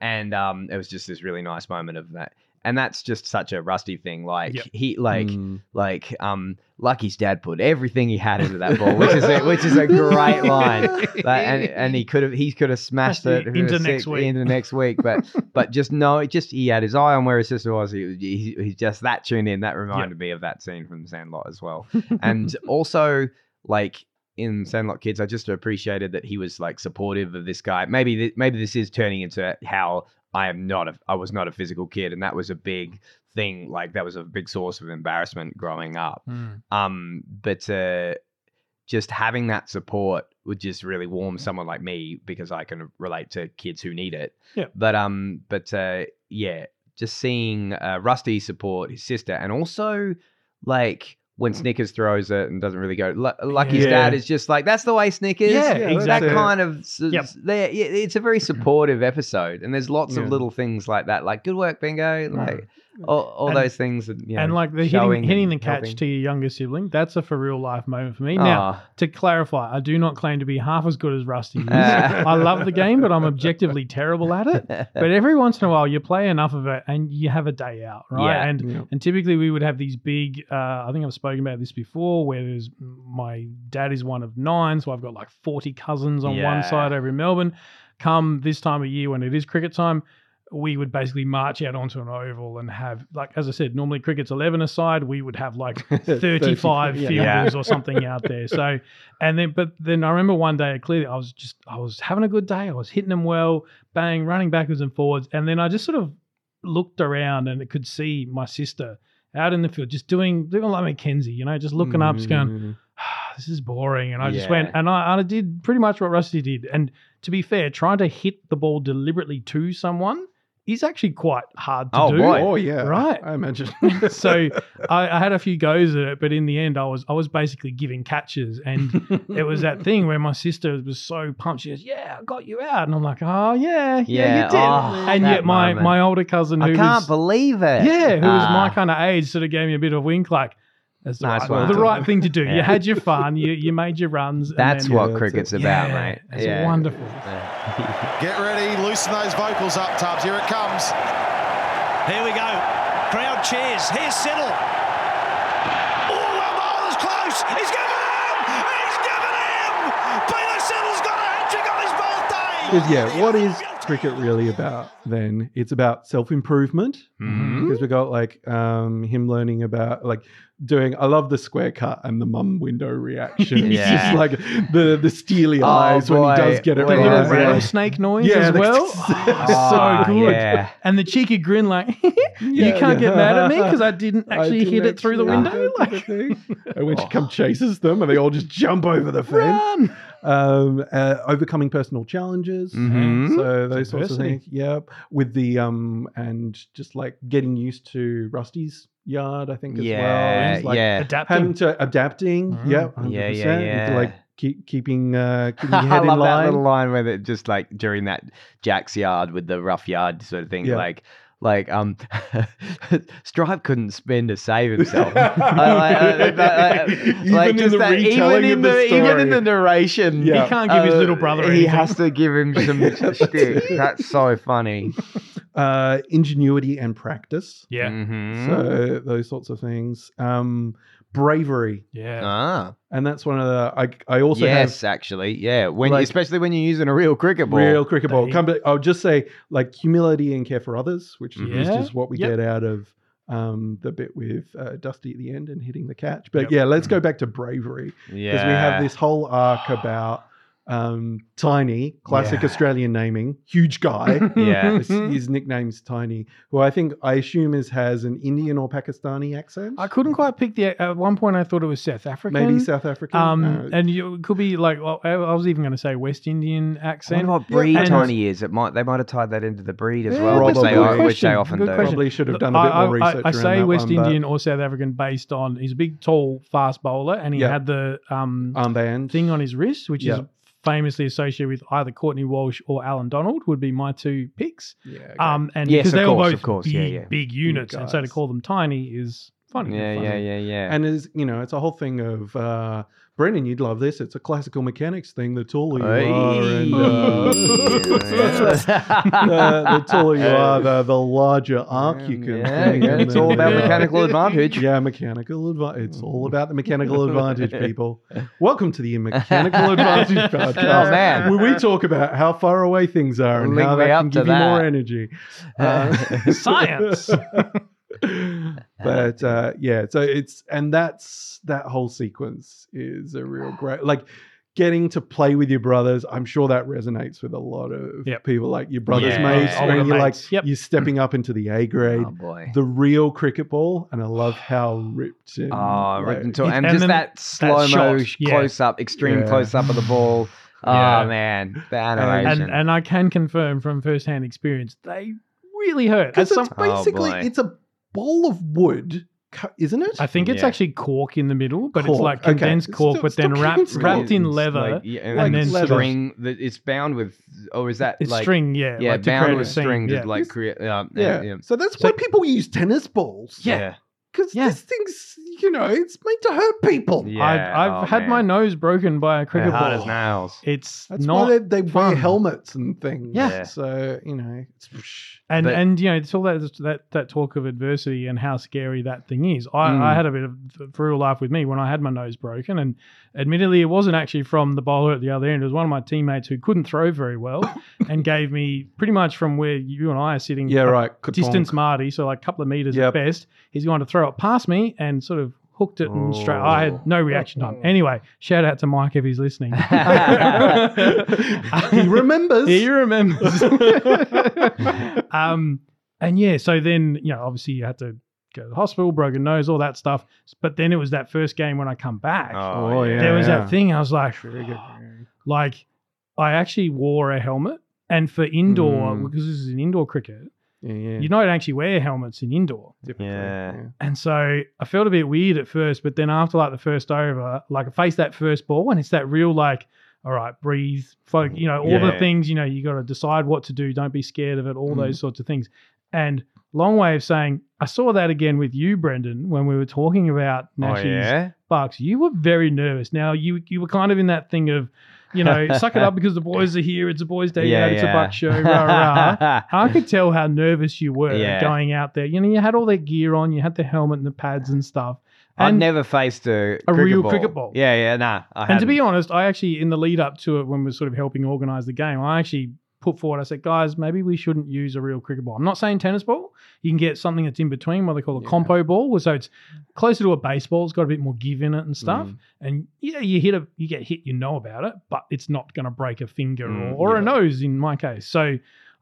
and um, it was just this really nice moment of that. And that's just such a rusty thing. Like Yep. he, like, Mm. like, um, Lucky's dad put everything he had into that ball, which is a, which is a great line. Like, and and he could have he could have smashed Smashed it it into sick- next week. into next week, but but just no, it just he had his eye on where his sister was. He, he he's just that tuned in. That reminded me of that scene from Sandlot as well, and also like in Sandlot Kids, I just appreciated that he was like supportive of this guy. Maybe th- maybe this is turning into how I am not a I was not a physical kid, and that was a big thing. Like that was a big source of embarrassment growing up. Mm. Um, but uh, just having that support would just really warm someone like me because I can relate to kids who need it. Yeah. But um, but uh, yeah, just seeing uh, Rusty support his sister, and also like when mm. Snickers throws it and doesn't really go, Lu- Lucky's Yeah. dad is just like that's the way Snickers. Yeah, Yeah, exactly. That kind of Yep. s- there. yeah, It's a very supportive episode, and there's lots Yeah. of little things like that, like good work, Bingo, like all, all And- those things. That, you know, and like the hitting, hitting the catch helping. to your younger sibling, that's a for real life moment for me. Now, Ah. to clarify, I do not claim to be half as good as Rusty is. Ah. I love the game, but I'm objectively terrible at it. But every once in a while, you play enough of it and you have a day out, right? Yeah. And Yeah. and typically we would have these big. Uh, I think I've spoken about this before, where there's my dad is one of nine, so I've got like 40 cousins on Yeah. one side over in Melbourne. Come this time of year when it is cricket time. We would basically march out onto an oval and have, like, as I said, normally cricket's 11 aside. We would have like 35 yeah. fielders Yeah. or something out there. So, and then, but then I remember one day clearly I was just, I was having a good day. I was hitting them well, bang, running backwards and forwards. And then I just sort of looked around and could see my sister out in the field, just doing, doing like Mackenzie, you know, just looking up, just going, Mm. "Ah, this is boring. And I just went, and I, I did pretty much what Rusty did. And to be fair, trying to hit the ball deliberately to someone is actually quite hard to Oh, do. boy. Oh yeah, Right. I imagine. so I, I had a few goes at it, but in the end, I was I was basically giving catches, and it was that thing where my sister was so pumped. She goes, "Yeah, I got you out," and I'm like, "Oh yeah, yeah, Yeah, you did." oh, and yet my moment. my older cousin, who I can't was, believe it. yeah, who was my Ah. kind of age, sort of gave me a bit of a wink, like. That's the, Nice right, one. the right thing to do. You had your fun. You you made your runs. That's then- what that's cricket's it. about, yeah, mate. It's yeah. wonderful. Get ready, loosen those vocals up, Tubbs. Here it comes. Here we go. Crowd cheers. Here's Siddle. Oh, well, bowler's close. He's given him. He's given him. Peter Siddle's got a hat trick on his birthday. Yeah, what is cricket really about? Then it's about self improvement. Mhm. Because we got like um, him learning about like doing. I love the square cut and the mum window reaction. It's Yeah. just like the the steely Oh, eyes when he does get it The right. little does, yeah. rattlesnake noise Yeah, as well. Oh, Ah, so good. Yeah. And the cheeky grin, like you Yeah, can't yeah. get mad at me because I didn't I actually didn't hit it through the window. Like, and when she come chases them, and they all just jump over the fence. run. Um, uh, overcoming personal challenges. Mhm. So those sorts of Adversity. things. Yep. With the um and just like getting used to Rusty's yard, I think as Yeah, well. It's like yeah. Adapting. Having to adapting. Mm. Yep. Yeah, 100%. yeah, With, yeah. Like keep keeping uh keeping your I head in love that line. little line where it just like during that Jack's yard with the rough yard sort of thing, Yeah. like like um Stripe couldn't spend to save himself. I like, uh, that- that- Even like in just the that, even retelling in of the the, even in the narration, uh, Yeah. He can't give his little brother He has to give him some shtick. That's so funny. Uh ingenuity and practice. Yeah. Mhm. So those sorts of things. Um bravery. Yeah. ah, And that's one of the I I also yes, have actually, yeah. When Like- especially when you're using a real cricket ball. real cricket ball. Come back, I'll just say like humility and care for others, which is Yeah. just what we Yep. get out of um, the bit with uh, Dusty at the end and hitting the catch. But Yep. yeah, let's go back to bravery yeah, because we have this whole arc about um, Tiny, classic Yeah. Australian naming, huge guy. Yeah. his, his nickname's Tiny, who I think I assume is has an Indian or Pakistani accent. I couldn't quite pick the. At one point, I thought it was South African. Maybe South African. Um, Uh, and you, it could be like well, I I was even going to say West Indian accent. wonder what breed and- Tiny is. It might they might have tied that into the breed as Yeah, well, which they, probably. are- which they often question, do. question. probably should have done a bit I, more I- research. I, around say that West one, but Indian or South African based on he's a big, tall, fast bowler, and he Yeah. had the um, armband thing on his wrist, which Yeah. is famously associated with either Courtney Walsh or Allan Donald. Would be my two picks. Yeah, okay. Um, and Yes, because of they were both of course. big, Yeah, yeah. big units, and so to call them tiny is funny. Yeah, funny. yeah, yeah, yeah. and is you know it's a whole thing of uh Brendan, you'd love this. It's a classical mechanics thing. The taller you are, and uh, the taller you are, the, the larger arc you can. Yeah, fling, yeah, it's all about yeah. mechanical advantage. Yeah, mechanical advantage. It's all about the mechanical advantage, people. Welcome to the mechanical advantage podcast. Oh, man. where we talk about how far away things are and Link how me that can to give you more energy. Uh, Science. but uh, yeah, so it's and that's that whole sequence is a real great like getting to play with your brothers, I'm sure that resonates with a lot of Yep. people like your brothers' Yeah. mates. Older when you're like. Yep. you're stepping up into the A grade. Oh boy. The real cricket ball, and I love how ripped and Oh, ripped and, tall. It- and, and just that slow mo yeah. close up, extreme Yeah. close up of the ball. Oh Yeah. man, the and animation. and I can confirm from first hand experience they really hurt. because it's some, Oh, basically boy. it's a ball of wood, isn't it? I think it's Yeah. actually cork in the middle, but Cork, it's like condensed It's cork, still- but then wrapped condensed wrapped in leather. like, yeah, and, Like like leather. string. That it's bound with, or is that it's like string, yeah, Yeah, like bound with scene, string yeah. to like create. Uh, yeah. yeah, So that's So- why people use tennis balls. Yeah. because Yeah. this thing's you know it's meant to hurt people. Yeah, I've, I've oh, had my nose broken by a They're cricket hard as ball. nails. It's That's not why they, they wear fun. helmets and things. Yeah. So you know, it's, and But- and you know it's all that that that talk of adversity and how scary that thing is. I, Mm. I had a bit of for real life with me when I had my nose broken, and admittedly it wasn't actually from the bowler at the other end. It was one of my teammates who couldn't throw very well and gave me pretty much from where you and I are sitting. yeah, a right. Distance Marty, so like a couple of meters Yep. at best. He's going to throw it past me and sort of hooked it and straight. I Oh. had no reaction time. Anyway, shout out to Mike if he's listening. He remembers. He remembers. um, and yeah, so then you know, obviously you had to go to the hospital, broken nose, all that stuff. But then it was that first game when I come back. Oh, yeah. there was yeah. that thing. I was like, like I actually wore a helmet, and for indoor Mm. because this is an indoor cricket, Yeah, yeah. you don't actually wear helmets in indoor. Typically, Yeah. And so I felt a bit weird at first, but then after like the first over, like I faced that first ball, and it's that real like, all right, breathe, folk, you know, all the things, you know, you got to decide what to do. Don't be scared of it. All Mm. those sorts of things. And long way of saying, I saw that again with you, Brendan, when we were talking about Oh yeah. Bucks. You were very nervous. Now you you were kind of in that thing of, you know, suck it up because the boys are here. It's a boys' day Yeah, out. It's a yeah. Buck show. Rah rah. I could tell how nervous you were Yeah. going out there. You know, you had all that gear on, you had the helmet and the pads and stuff. I've never faced a, A real ball. cricket ball. Yeah, yeah, nah. I and to be honest, I actually, in the lead up to it, when we were sort of helping organize the game, I actually put forward, I said, guys, maybe we shouldn't use a real cricket ball. I'm not saying tennis ball. You can get something that's in between, what they call a Yeah. compo ball. So it's closer to a baseball. It's got a bit more give in it and stuff. Mm. And yeah, you hit a, you get hit, you know about it, but it's not going to break a finger Mm, or, or a nose in my case. So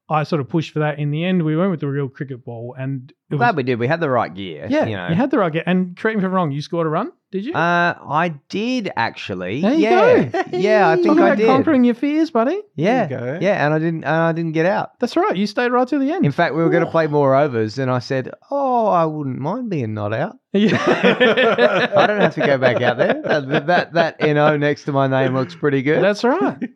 I sort of pushed for that. In the end, we went with the real cricket ball, and it was, Glad we did. We had the right gear. yeah, you know. you had the right. gear. And correct me if I'm wrong. You scored a run, did you? uh, I did actually. There you yeah, go. yeah. I think Talk I about did. conquering your fears, buddy. yeah, There you go. yeah, and I didn't. And I didn't get out. That's right. You stayed right to the end. In fact, we were going to play more overs, and I said, "Oh, I wouldn't mind being not out. Yeah. I don't have to go back out there. That that, that no next to my name looks pretty good." That's right.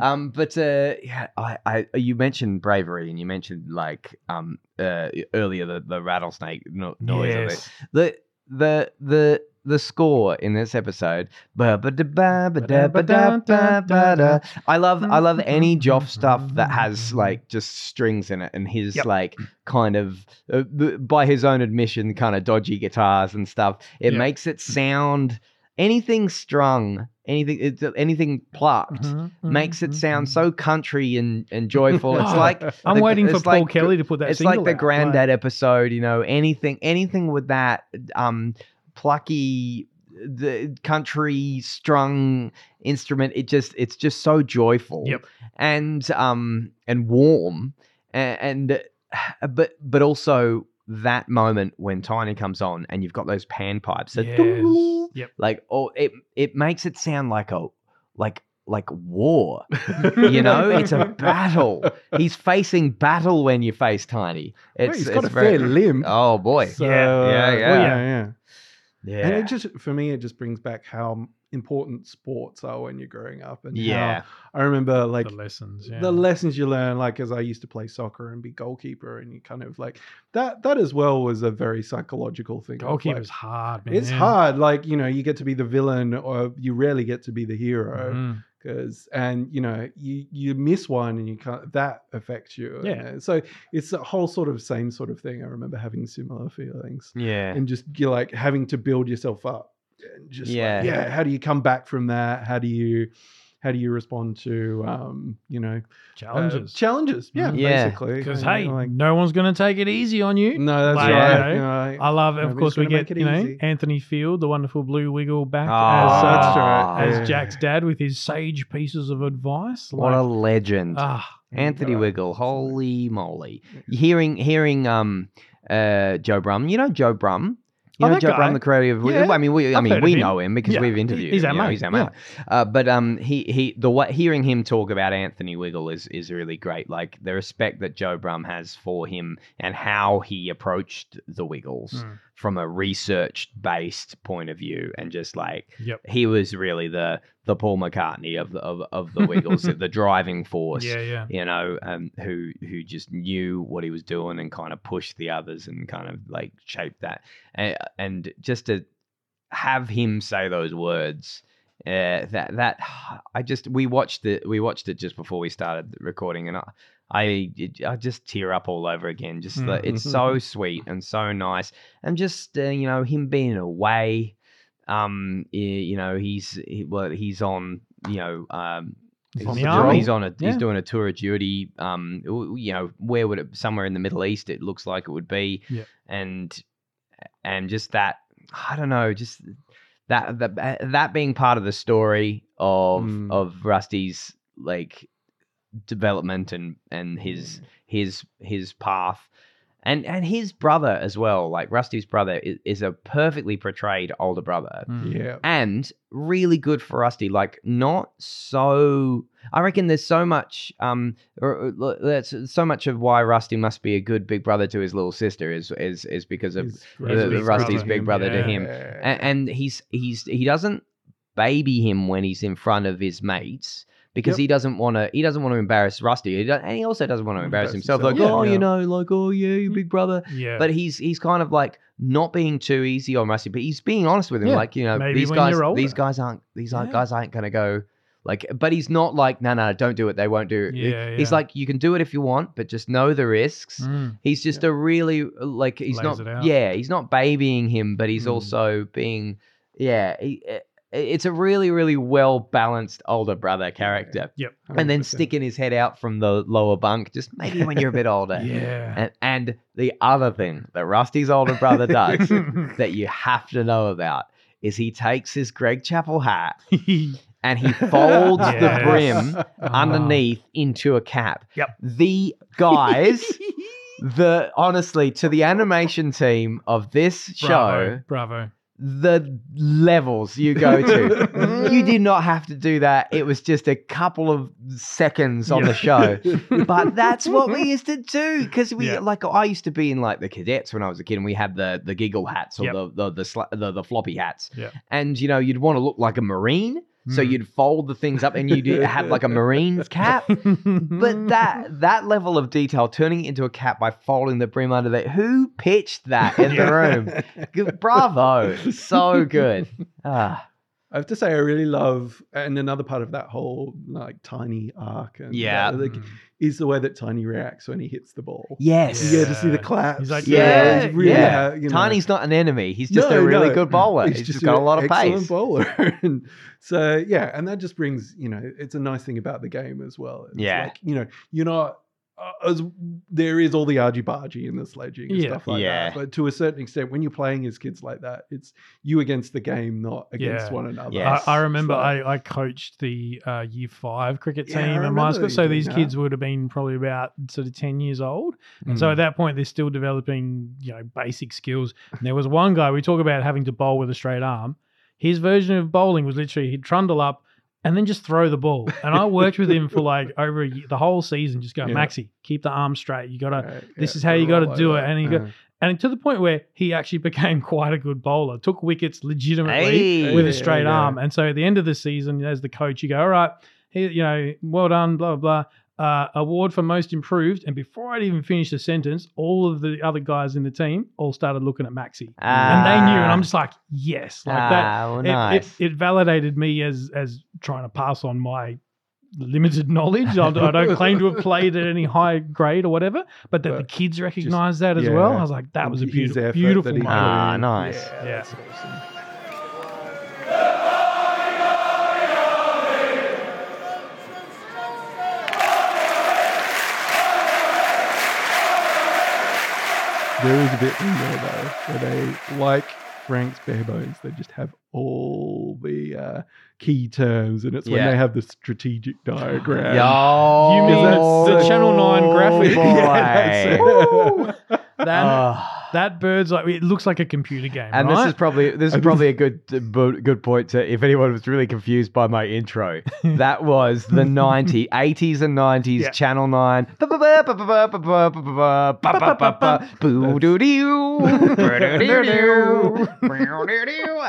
Um, but uh, yeah, I, I you mentioned bravery, and you mentioned like um uh earlier the, the rattlesnake no- noise of it. Yes. The the the the score in this episode. ba ba da ba ba da ba da ba ba da. I love I love any Joff stuff that has like just strings in it, and his Yep. like kind of uh, by his own admission, kind of dodgy guitars and stuff. It Yep. makes it sound anything strung, anything it's, anything plucked Mhm, makes it mhm, sound mhm. so country and, and joyful. It's Oh, like I'm the- waiting for Paul like- Kelly to put that. It's like the out, granddad episode, you know. Anything, anything with that um plucky, the country strung instrument. It just, it's just so joyful. Yep. And um and warm, and, and but but also that moment when Tiny comes on and you've got those pan pipes. that Yes. Yep. like oh it it makes it sound like a like like war you know it's a battle he's facing battle when you face tiny Well, it's he's got it's a fair very- limp. oh boy So, yeah uh, yeah well, yeah yeah. Yeah And it just for me, it just brings back how important sports are when you're growing up. And yeah I remember like the lessons. Yeah. the lessons you learn, like as I used to play soccer and be goalkeeper, and you kind of like that. That as well was a very psychological thing. of, like, hard, man. it's hard. Like you know, you get to be the villain, or you rarely get to be the hero. Mhm. Because and you know you you miss one and you can't that affects you. Yeah. And, so it's a whole sort of same sort of thing. I remember having similar feelings yeah and just you're like having to build yourself up and just yeah Yeah. yeah how do you come back from that how do you how do you respond to um, you know uh, Challenges. challenges, yeah, Mm. Yeah. basically. Because And, hey, like, no one's going to take it easy on you. no, that's Like, right. you you know, know, I love, of course, we get you know easy. Anthony Field, the wonderful blue wiggle back Ah, as, uh, that's right. as Yeah. Jack's dad with his sage pieces of advice. What a legend. ah, Anthony Right. Wiggle, holy moly! Hearing hearing um uh Joe Brumm, you know Joe Brumm. You Oh, know Joe guy. Brumm, the creator of Yeah. I mean, we I I've mean we him. know him because Yeah. we've interviewed. He's him, our know, mate, He's our yeah. mate. Uh, but um, he he the way hearing him talk about Anthony Wiggle is is really great. Like the respect that Joe Brumm has for him and how he approached the Wiggles Mm. From a research based point of view, and just like Yep. he was really the the Paul McCartney of the of, of the Wiggles, the driving force yeah, yeah. you know, um, who who just knew what he was doing and kind of pushed the others and kind of like shaped that, and, and just to have him say those words, uh, that that I just we watched it we watched it just before we started recording and I. I, I just tear up all over again. Just the, it's so sweet and so nice, and just uh, you know him being away, um, you know he's he, well he's on you know um He's on He's, on- army. he's on a he's doing a tour of duty. Um, you know, where would it somewhere in the Middle East? It looks like it would be. Yeah. And and just that, I don't know, just that that that being part of the story of Mm. of Rusty's like development and and his his his path. And, and his brother as well, like Rusty's brother, is, is a perfectly portrayed older brother Mm. yeah, and really good for Rusty. Like not so. I reckon there's so much. Um, or, or, that's so much of why Rusty must be a good big brother to his little sister is is is because of He's the- Rusty's big Rusty's brother. big brother to Yeah. him, and, and he's he's he doesn't baby him when he's in front of his mates. Because Yep. he doesn't want to, he doesn't want to embarrass Rusty, he and he also doesn't want to embarrass Embarrass himself. Like, himself. oh, Yeah. you know, like, oh yeah, you big brother Yeah. but he's he's kind of like not being too easy on Rusty, but he's being honest with him. Yeah, Like you know, maybe these guys, these guys aren't these aren't Yeah. guys aren't gonna go like. But he's not like no no don't do it. They won't do it. Yeah, He's yeah. like you can do it if you want, but just know the risks. Mm. He's just a really like he's Lays not yeah he's not babying him, but he's Mm. also being yeah. He, eh, it's a really, really well balanced older brother character, Yep. and then sticking his head out from the lower bunk. Just maybe when you're a bit older. Yeah. And, and the other thing that Rusty's older brother does that you have to know about is he takes his Greg Chappell hat and he folds the Yes. brim Ah. underneath into a cap. Yep. The guys, the honestly, to the animation team of this show, Bravo. Bravo. The levels you go to. you did not have to do that. It was just a couple of seconds on Yeah. the show. But that's what we used to do because we Yeah. like I used to be in like the cadets when I was a kid, and we had the the giggle hats or Yep. the the the, sla- the the floppy hats, Yeah. and you know you'd want to look like a marine, so Mm. you'd fold the things up and you'd have like a marine's cap. But that that level of detail, turning it into a cap by folding the brim under there, who pitched that in the room? Bravo, so good. Ah, I have to say, I really love, and another part of that whole like tiny arc, and Yeah. that, like, Mm. is the way that Tiny reacts when he hits the ball. yes, You get to see the Yeah. claps. He's like, Yeah, it's really yeah. how, you know- Tiny's not an enemy. He's just No, a really no. good bowler. He's, just got a lot of excellent pace. bowler. and so yeah, and that just brings you know it's a nice thing about the game as well. It's Yeah. like, you know you're not uh, as there is all the argy bargy in the sledging and Yeah. stuff like Yeah. that. But to a certain extent, when you're playing as kids like that, it's you against the game, not against Yeah. one another. Yes. I, I remember So- I, I coached the uh, year five cricket Yeah, team in my school. So doing these that. kids would have been probably about sort of 10 years old. And so Mm. at that point, they're still developing, you know, basic skills. And there was one guy, we talk about having to bowl with a straight arm. His version of bowling was literally he'd trundle up and then just throw the ball. And I worked with him for like over a year, the whole season, just go, Yeah. Maxi, keep the arm straight. You got to, Right, this yeah, is how you got to roll do over. it. And he go, Uh, and to the point where he actually became quite a good bowler, took wickets legitimately Hey. with Yeah, a straight yeah. arm. And so at the end of the season, as the coach, you go, all right, here, you know, well done, blah, blah, blah. Uh, award for most improved. And before I'd even finished the sentence, all of the other guys in the team all started looking at Maxi. and they knew, and I'm just like, yes, like that. Ah, well, It, nice. it, it validated me as as trying to pass on my limited knowledge. I, I don't claim to have played at any high grade or whatever, but that the But kids recognise that as well. I was like, that was a beautiful, beautiful that he moment. Ah, nice. Yeah, Yeah. that's awesome. There is a bit in there though where they, like Frank's bare bones, they just have all the uh, key terms, and it's when they have the strategic diagram. Yo, You mean that's the Channel 9 graphic? Boy. Yeah, that's it. That. That bird's like it looks like a computer game, And right? this is probably this is probably a good uh, good point to if anyone was really confused by my intro. that was the 90s, 80s and 90s Yeah. Channel 9.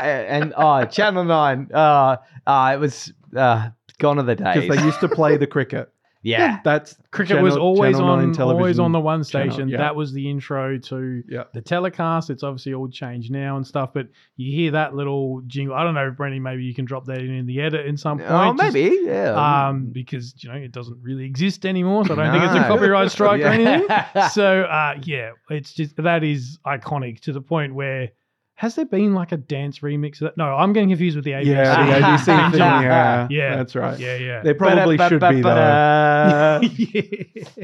And oh, Channel 9. Uh, uh, it was uh, gone are the Because days. they used to play the cricket. Yeah. That's Cricket was always Channel 9 on always television on the one channel, station. yeah. That was the intro to Yeah. the telecast. It's obviously all changed now and stuff, but you hear that little jingle. I don't know, Brenny, maybe you can drop that in, in the edit in some point. Oh, just, maybe. Yeah. um, because you know it doesn't really exist anymore, so I don't think it's a No. copyright strike or anything. So uh, yeah, it's just that is iconic to the point where has there been like a dance remix of that? No, I'm getting confused with the ABC. Yeah, the ABC thing. Yeah, Yeah. that's right. yeah, yeah. There probably should be though.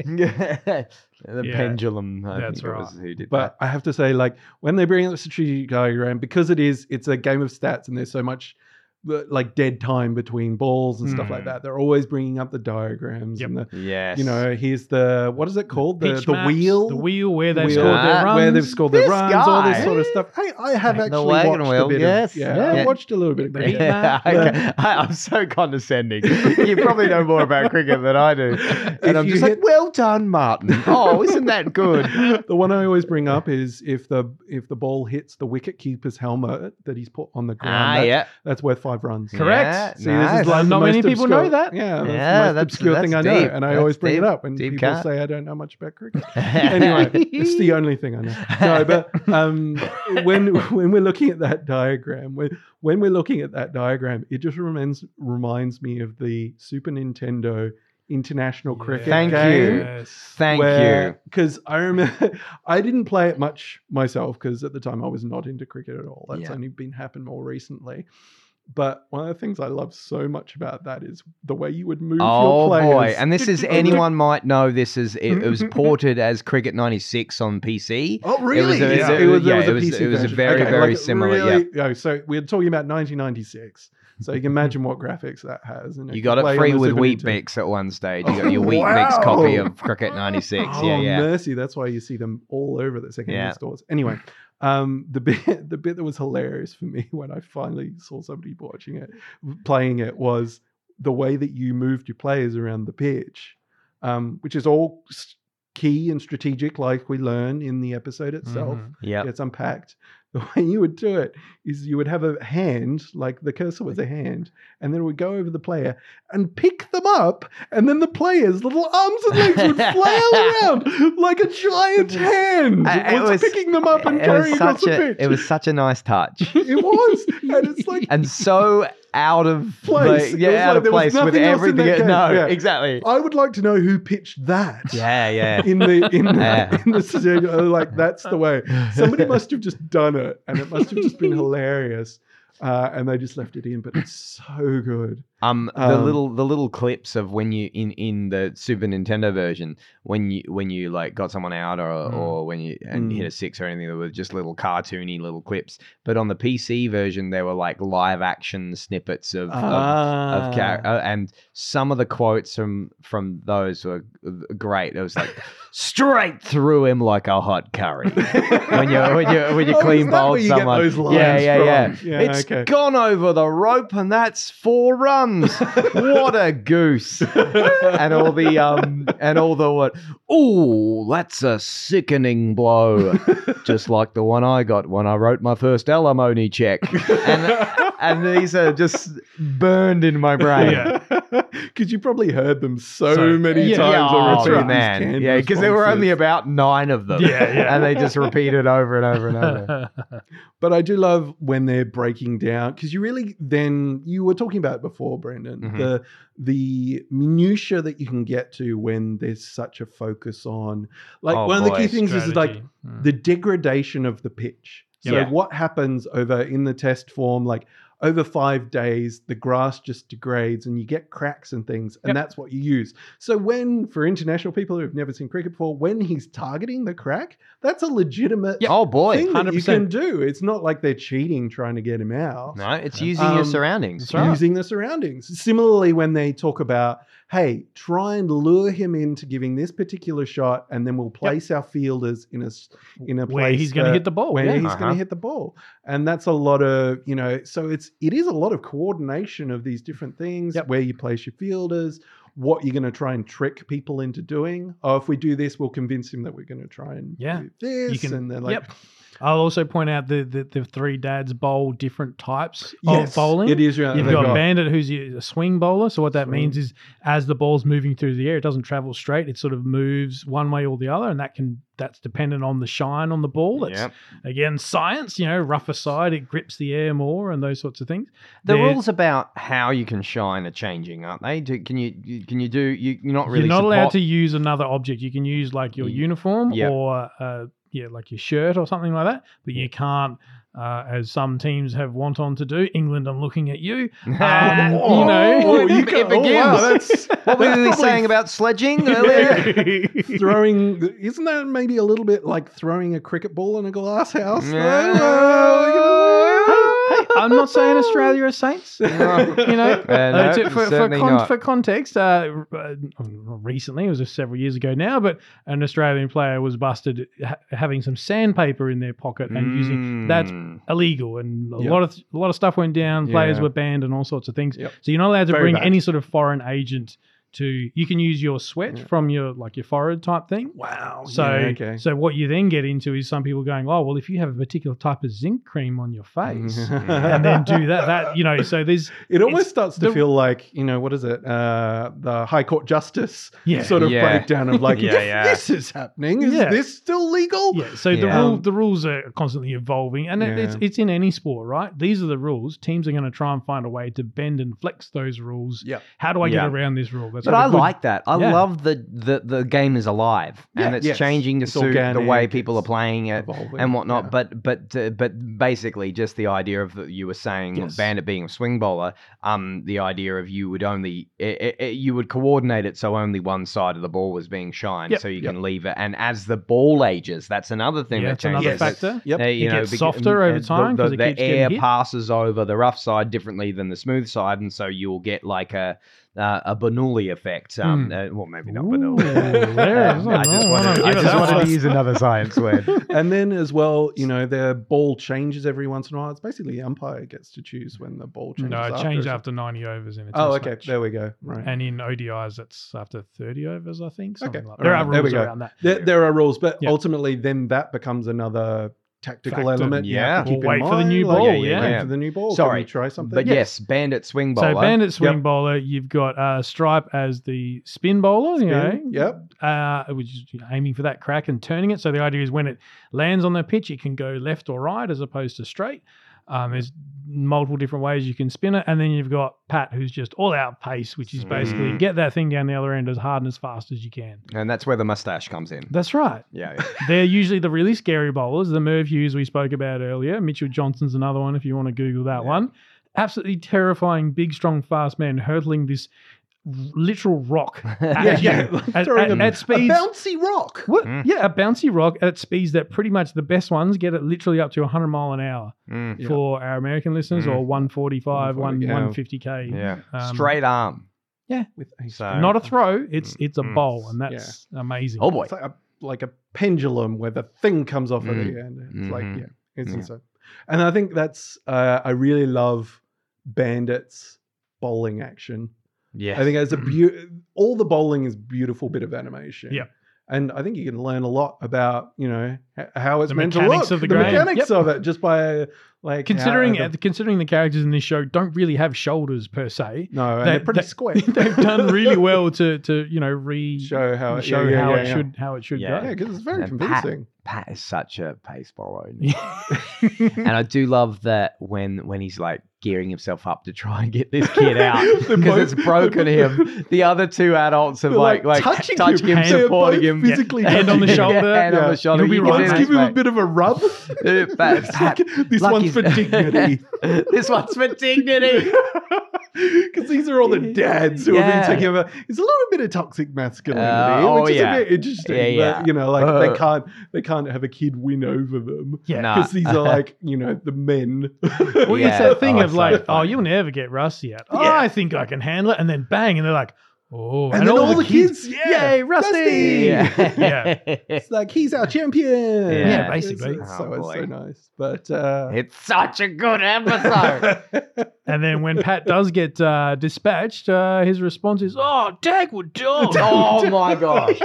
Yeah. the Yeah, pendulum. I that's think it right. was who did But I have to say, like when they bring up the strategic diagram, because it is, it's a game of stats, and there's so much like dead time between balls and stuff like Mm. that. They're always bringing up the diagrams Yep. and the. Yes. you know, here's the what is it called? The Pitch the maps, wheel, the wheel where they've wheel, scored their runs. where they've scored their This runs, all this sort of stuff. Hey, I have The actually wagon watched wheel, a bit yes, of yeah, yeah. I watched a little bit of cricket. heat map. okay. I, I'm so condescending. you probably know more about cricket than I do. If And I'm just hit- like, well done, Martin. Oh, isn't that good? the one I always bring up is if the if the ball hits the wicket keeper's helmet that he's put on the ground, ah, that's, yeah. that's worth five runs. Correct. Yeah, See, nice. this is like Not many most people know that. Yeah, that's Yeah, the most that's- obscure thing I know, deep. and I That's always bring deep. it up when people cut. say I don't know much about cricket. anyway, it's the only thing I know. No, but um, when when we're looking at that diagram, when when we're looking at that diagram, it just reminds reminds me of the Super Nintendo international cricket Thank game. you. Yes. Thank you. Because I remember I didn't play it much myself because at the time I was not into cricket at all. That's Yeah. only been happened more recently. But one of the things I love so much about that is the way you would move Oh your players. boy! And this is anyone might know this is it, it was ported as Cricket '96 on PC. Oh, It was really? yeah, it it was- was, yeah, it was- a PC it was a very, Okay, very like, similar, yeah. Really, oh, so we're talking about 1996. So you can imagine what graphics that has. And You got it free with Wheat. Bix at one stage. You got Oh, your Weet-Bix copy of Cricket '96. Oh, yeah, yeah. mercy! That's why you see them all over the secondhand Yeah. stores. Anyway, um, the bit the bit that was hilarious for me when I finally saw somebody watching it, playing it, was the way that you moved your players around the pitch, um, which is all key and strategic, like we learn in the episode itself. Mhm. Yep. It's unpacked. The way you would do it is you would have a hand, like the cursor was a hand, and then it would go over the player and pick them up, and then the player's little arms and legs would flail around like a giant hand. Uh, It was, picking them up and it was carrying across such the a pitch. it was such a nice touch. It was, and it's like and so out of Place. yeah, was out like of place with everything. No, Yeah. exactly. I would like to know who pitched that. Yeah, yeah. In the in the, Yeah. in the studio, like that's the way. Somebody must have just done it, and it must have just been hilarious. Uh, and they just left it in, but it's so good. Um, the Um, little the little clips of when you in in the Super Nintendo version when you when you like got someone out or Mm. or when you and Mm. hit a six or anything, there were just little cartoony little clips. But on the PC version, there were like live action snippets of of, of char- Ah. uh, and some of the quotes from from those were great. It was like straight through him like a hot curry when you when you when you Oh, clean bowl where you get someone. yeah, yeah, yeah. from? Yeah, It's okay. gone over the rope, and that's four runs. what a goose! and all the um and all the what? Oh, that's a sickening blow, just like the one I got when I wrote my first alimony check. And and these are just burned in my brain. Yeah. Because you probably heard them so, So- many yeah, times Yeah, on oh, repeat. man. Yeah, because there were only about nine of them. Yeah, yeah. And they just repeated over and over and over. But I do love when they're breaking down because you really then you were talking about it before, Brendan. Mhm. The the minutia that you can get to when there's such a focus on like Oh, one of the boy, key things is like Mm. the degradation of the pitch. So Yeah. what happens over in the test form, like over five days, the grass just degrades and you get cracks and things, and Yep. that's what you use. So when, for international people who have never seen cricket before, when he's targeting the crack, that's a legitimate Oh boy. thing that you 100%. can do. It's not like they're cheating trying to get him out. No, it's using your Um, surroundings. that's right. Using the surroundings. Similarly, when they talk about, hey, try and lure him into giving this particular shot, and then we'll place our fielders in a s- in a Where place he's gonna hit the ball, Where yeah. he's Uh-huh. going to hit the ball, and that's a lot of you know. So it's it is a lot of coordination of these different things. Yep. Where you place your fielders. What you're going to try and trick people into doing? Oh, if we do this, we'll convince him that we're going to try and Yeah. do this. can- and they're like, yep. I'll also point out the, the the three dads bowl different types yes, of bowling. It is. Yeah, You've they've got, Bandit, who's a swing bowler. So what that Swing. means is, as the ball's moving through the air, it doesn't travel straight. It sort of moves one way or the other, and that can that's dependent on the shine on the ball. That's Yep. again science. You know, rougher side, it grips the air more, and those sorts of things. The They're- rules about how you can shine are changing, aren't they? Do, can you you- can you do you, you're not really You're not allowed to use another object. You can use like your Ye- uniform Yep. or uh, yeah, like your shirt or something like that. But you can't, uh, as some teams have want on to do. England, I'm looking at you. Um, Oh, you know, oh, you it, can- it oh, wow, that's- what were that's we saying about sledging earlier? throwing isn't that maybe a little bit like throwing a cricket ball in a glass house though? I'm not saying Australia are saints. you know, Uh, no, Uh, to- for, for, con- for context, uh, uh, recently, it was several years ago now, but an Australian player was busted ha- having some sandpaper in their pocket and using that's Mm. illegal, and a Yep. lot of a lot of stuff went down. Players Yeah. were banned and all sorts of things. Yep. So you're not allowed to Very bring bad. any sort of foreign agent to. You can use your sweat Yeah. from your like your forehead type thing. wow So, Yeah, okay so what you then get into is some people going, oh well, if you have a particular type of zinc cream on your face, and then do that, that you know, so there's it almost starts to the- feel like you know what is it uh the high court justice Yeah. sort of Yeah. breakdown of like Yeah, yeah. this is happening is Yeah. this still legal Yeah, so the rule the rules are constantly evolving, and it it's it's in any sport, right? These are the rules. Teams are going to try and find a way to bend and flex those rules. Yeah. How do I Yeah. get around this rule? That's But I good- like that. I Yeah. love the, the the game is alive and it's yes. changing to It's suit the way people are playing it evolving, and whatnot. yeah. But but uh, but basically, just the idea of you were saying Yes. Bandit being a swing bowler. Um, the idea of you would only i i you would coordinate it so only one side of the ball was being shined, Yep. so you Yep. can leave it. And as the ball ages, that's another thing Yeah, that it's another. Factor. Yep. Uh, you It know, gets softer over time The, the, it the air passes over the rough side differently than the smooth side, and so you'll get like a uh, a Bernoulli effect. Um, uh, well, maybe not Ooh, Bernoulli. there it is. I just wanted, I just wanted to use another science word. and then as well you know the ball changes every once in a while it's basically the umpire gets to choose when the ball changes No, it after, changed after 90 overs in a oh test okay match. there we go right And in ODIs, it's after 30 overs, I think. Okay, like There right, are there we rules go. around that. There, there are rules, but Yeah. ultimately, then that becomes another tactical Factor. element. you have Yeah. to keep Or in wait for the mind, new like, ball, yeah, yeah. Wait yeah. for the new ball. Sorry, Can we try something? But yes, Bandit swing bowler. So Bandit swing Yep. bowler, you've got uh, Stripe as the spin bowler, you know, Spin, yep. uh, which is aiming for that crack and turning it. So the idea is when it lands on the pitch, it can go left or right as opposed to straight. Um, there's multiple different ways you can spin it, and then you've got Pat, who's just all out pace, which is basically Mm. get that thing down the other end as hard and as fast as you can. and that's where the mustache comes in. That's right. Yeah, yeah. They're usually the really scary bowlers. The Merv Hughes we spoke about earlier. Mitchell Johnson's another one if you want to Google that one. Absolutely terrifying, big, strong, fast man hurtling this literal rock at Yeah, you yeah, at, at- a, at speeds. a bouncy rock. What? Mm. Yeah, a bouncy rock at speeds that pretty much the best ones get it literally up to 100 mile an hour Mm, Yeah. for our American listeners, Mm. or 145, 1, yeah. 150k. yeah. Um, Straight arm. Yeah, with a So- Not a throw. It's it's a Mm. bowl, and that's amazing. Oh boy. It's like a, like a pendulum where the thing comes off at the end. It's like, Mhm. yeah, it's Yeah. insane. And I think that's, uh, I really love Bandit's bowling action. Yeah. I think it's a beau- all the bowling is beautiful bit of animation. Yeah. And I think you can learn a lot about, you know, h- how it's The meant to mechanics look, of the the game. mechanics Yep. of it, just by like how Considering the- uh, considering the characters in this show don't really have shoulders per se, no, and they- they're pretty they- square. they've done really well to to you know re show how show yeah, yeah, how yeah, it yeah. should how it should Yeah. go. Yeah, because it's very And Pat- convincing. Pat is such a pace bowler. and I do love that when when he's like gearing himself up to try and get this kid out because it's broken him. The other two adults have They're, like like touching, touching him, him, supporting him, physically Hand on the shoulder. hand on the shoulder. You'll be right, One's mate. give him a bit of a rub. Uh, Pat- like, Pat- this one's for dignity. this one's for dignity. Because these are all the dads who have Yeah. been taking over. It's a little bit of toxic masculinity, Uh, oh, which is yeah. a bit interesting. Yeah, yeah. But, you know, like Uh. they can't they can't have a kid win over them. Yeah. Nah. Because these are like, you know, the men. Well, Yeah. it's that thing Oh, of it's so like, oh, you'll never get Rusty out. Oh, Yeah. I think I can handle it, and then bang, and they're like, oh, And, then all, the kids, yeah, yay, Rusty! Rusty! Yeah. It's like he's our champion. Yeah, basically. It's, it's Oh, so, it's so nice. But uh, it's such a good episode. And then when Pat does get uh, dispatched, uh, his response is, "Oh, Dagwood dog," oh my gosh.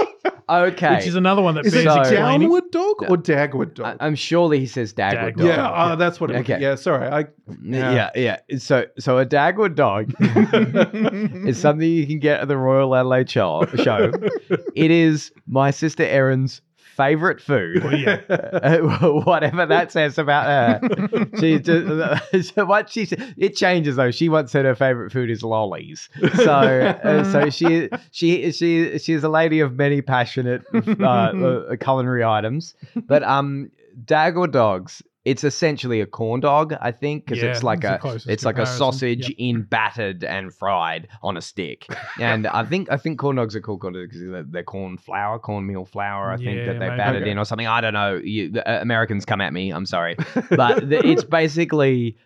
Okay. which is another one that is bears it So- explaining. downward dog or dagwood dog? I, am surely he says Dagwood Dagwood. dog. yeah, oh, that's what it Okay. okay. Yeah, sorry. I Yeah. yeah, So, so a Dagwood dog is something you can get at the Royal Adelaide show. show. it is my sister Erin's favorite food. Well, yeah. Uh, whatever that says about her. She just, what she said- it changes though. She once said her favorite food is lollies. So uh, so she she she she's a lady of many passionate uh, uh, culinary items. But um, Dagwood dogs. It's essentially a corn dog, I think, because Yeah, it's like a it's like a sausage Yep. in battered and fried on a stick. And I think I think corn dogs are called corn dogs because they're, they're corn flour, cornmeal flour. I think Yeah, that they battered Okay. in or something. I don't know. You, the, uh, Americans come at me. I'm sorry, but th- it's basically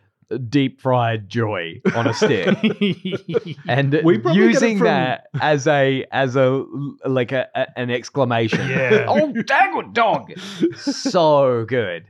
deep fried joy on a stick. And using from- that as a as a like a, a- an exclamation. Yeah. oh, dang dog! So good.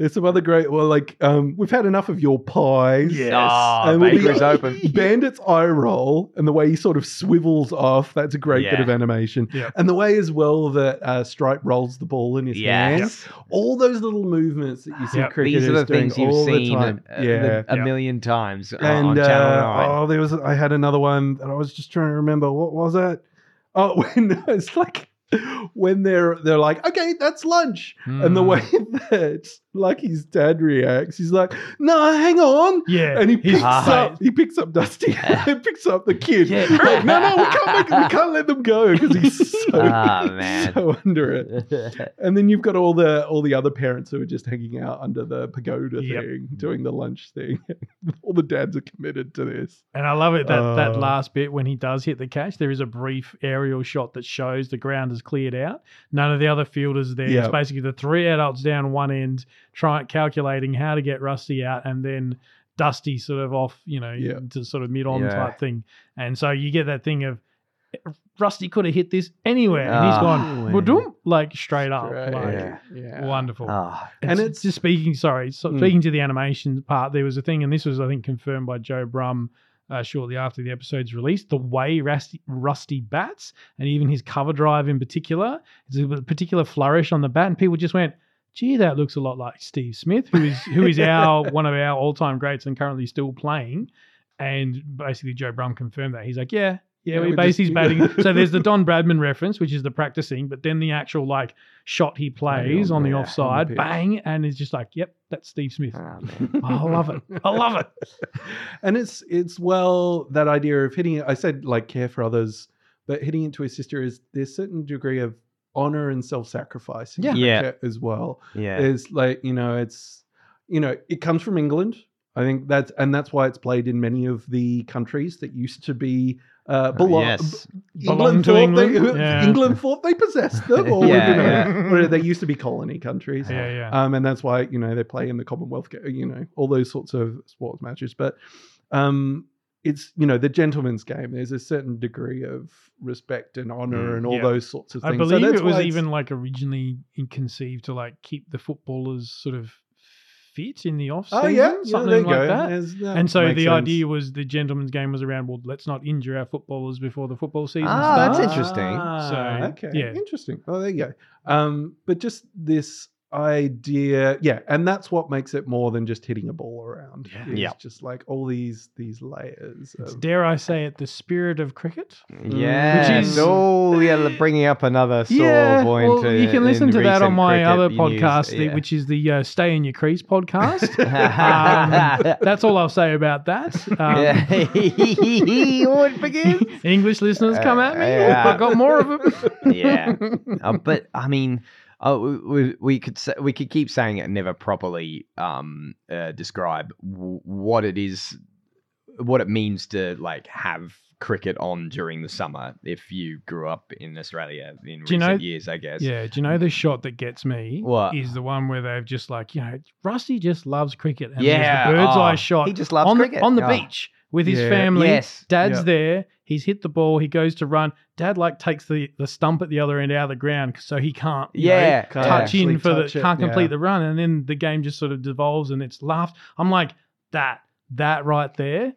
There's some other great. Well, like um, we've had enough of your pies. Yes. Ah, And with the- bakery's open. Bandit's eye roll and the way he sort of swivels off, that's a great bit of animation. Yep. And the way as well that uh, Stripe rolls the ball in his hands. Yes. All those little movements that you see Yep. cricketers These are the doing things you've all the seen time. uh, yeah. the- a Yeah. million times on- and on Channel uh, 9. oh, there was I had another one that I was just trying to remember. What was it? Oh, when it's like when they're they're like, okay, that's lunch, and the Mm. way that Lucky's dad reacts, he's like, no, hang on, yeah, and he picks up he picks up Dusty, and picks up the kid. Yeah. Like, no, no, we can't make, we can't let them go because he's so, man. so under it. And then you've got all the all the other parents who are just hanging out under the pagoda Yep. thing, doing the lunch thing. all the dads are committed to this. And I love it that that Uh, last bit when he does hit the catch, there is a brief aerial shot that shows the ground is cleared out. None of the other fielders there. Yeah. It's basically the three adults down one end, trying calculating how to get Rusty out, and then Dusty sort of off, you know, Yeah. to sort of mid on Yeah. type thing. And so you get that thing of Rusty could have hit this anywhere, and he's Ah. gone "Ba-dum," like straight up, Right, like yeah. yeah. wonderful. And and it's- it's just speaking. Sorry, so Mm. speaking to the animation part, there was a thing, and this was, I think, confirmed by Joe Brumm uh, shortly after the episode's release. The way Rusty, Rusty bats, and even his cover drive in particular, there's a particular flourish on the bat, and people just went, "Gee, that looks a lot like Steve Smith, who is who is our one of our all time greats and currently still playing." And basically, Joe Brumm confirmed that. He's like, "Yeah." Yeah, Yeah, we we base his batting. so there's the Don Bradman reference, which is the practicing, but then the actual like shot he plays on on the the- on the offside, bang, and it's just like, yep, that's Steve Smith. ah, man. I love it. I love it. and it's it's well that idea of hitting it. I said like care for others, but hitting it to his sister is there's a certain degree of honor and self sacrifice. Yeah. Yeah. as well. Yeah. Is like you know it's you know it comes from England. I think that's and that's why it's played in many of the countries that used to be uh, belong. yes. Belong to thought England? They, Yeah. England thought they possessed them, or Yeah, you know, yeah. or they used to be colony countries. Yeah, yeah. Um, and that's why you know they play in the Commonwealth, you know, all those sorts of sports matches. But um, it's you know the gentleman's game. There's a certain degree of respect and honor Mm, and all yeah. those sorts of things. I things. believe that's it was even like originally conceived to like keep the footballers sort of fit in the off season, Oh yeah, yeah, something there you like that. That And so the sense. idea was the gentleman's game was around. Well, let's not injure our footballers before the football season Ah, starts. that's interesting. Ah, So, okay, yeah. interesting. Oh, there you go. Um, but just this idea. Yeah, and that's what makes it more than just hitting a ball around. Yeah. It's Yeah. just like all these these layers. It's, Of, dare I say it, the spirit of cricket. Yeah. Which is- oh, yeah, bringing up another sore yeah, point. well, uh, you can listen to that on my other news. podcast, the- which is the uh, Stay in Your Crease podcast. um, that's all I'll say about that. Um, yeah. it. English listeners come at me. Yeah. I've got more of them. yeah, uh, but I mean, uh, we, we, could say, we could keep saying it and never properly um, uh, describe w- what it is, what it means to like have cricket on during the summer. If you grew up in Australia in Do you recent know- years, I guess. Yeah, do you know the shot that gets me? What? is the one where they've just like you know Rusty just loves cricket and Yeah, the bird's oh, eye shot. he just loves on cricket. the, on the Oh. beach with his Yeah. family. Yes. Dad's Yeah. there. He's hit the ball. He goes to run. Dad like takes the, the stump at the other end out of the ground so he can't you know, Yeah, Can't touch actually in for touch the it, can't complete yeah. the run and then the game just sort of devolves and it's laughed. I'm like that that right there.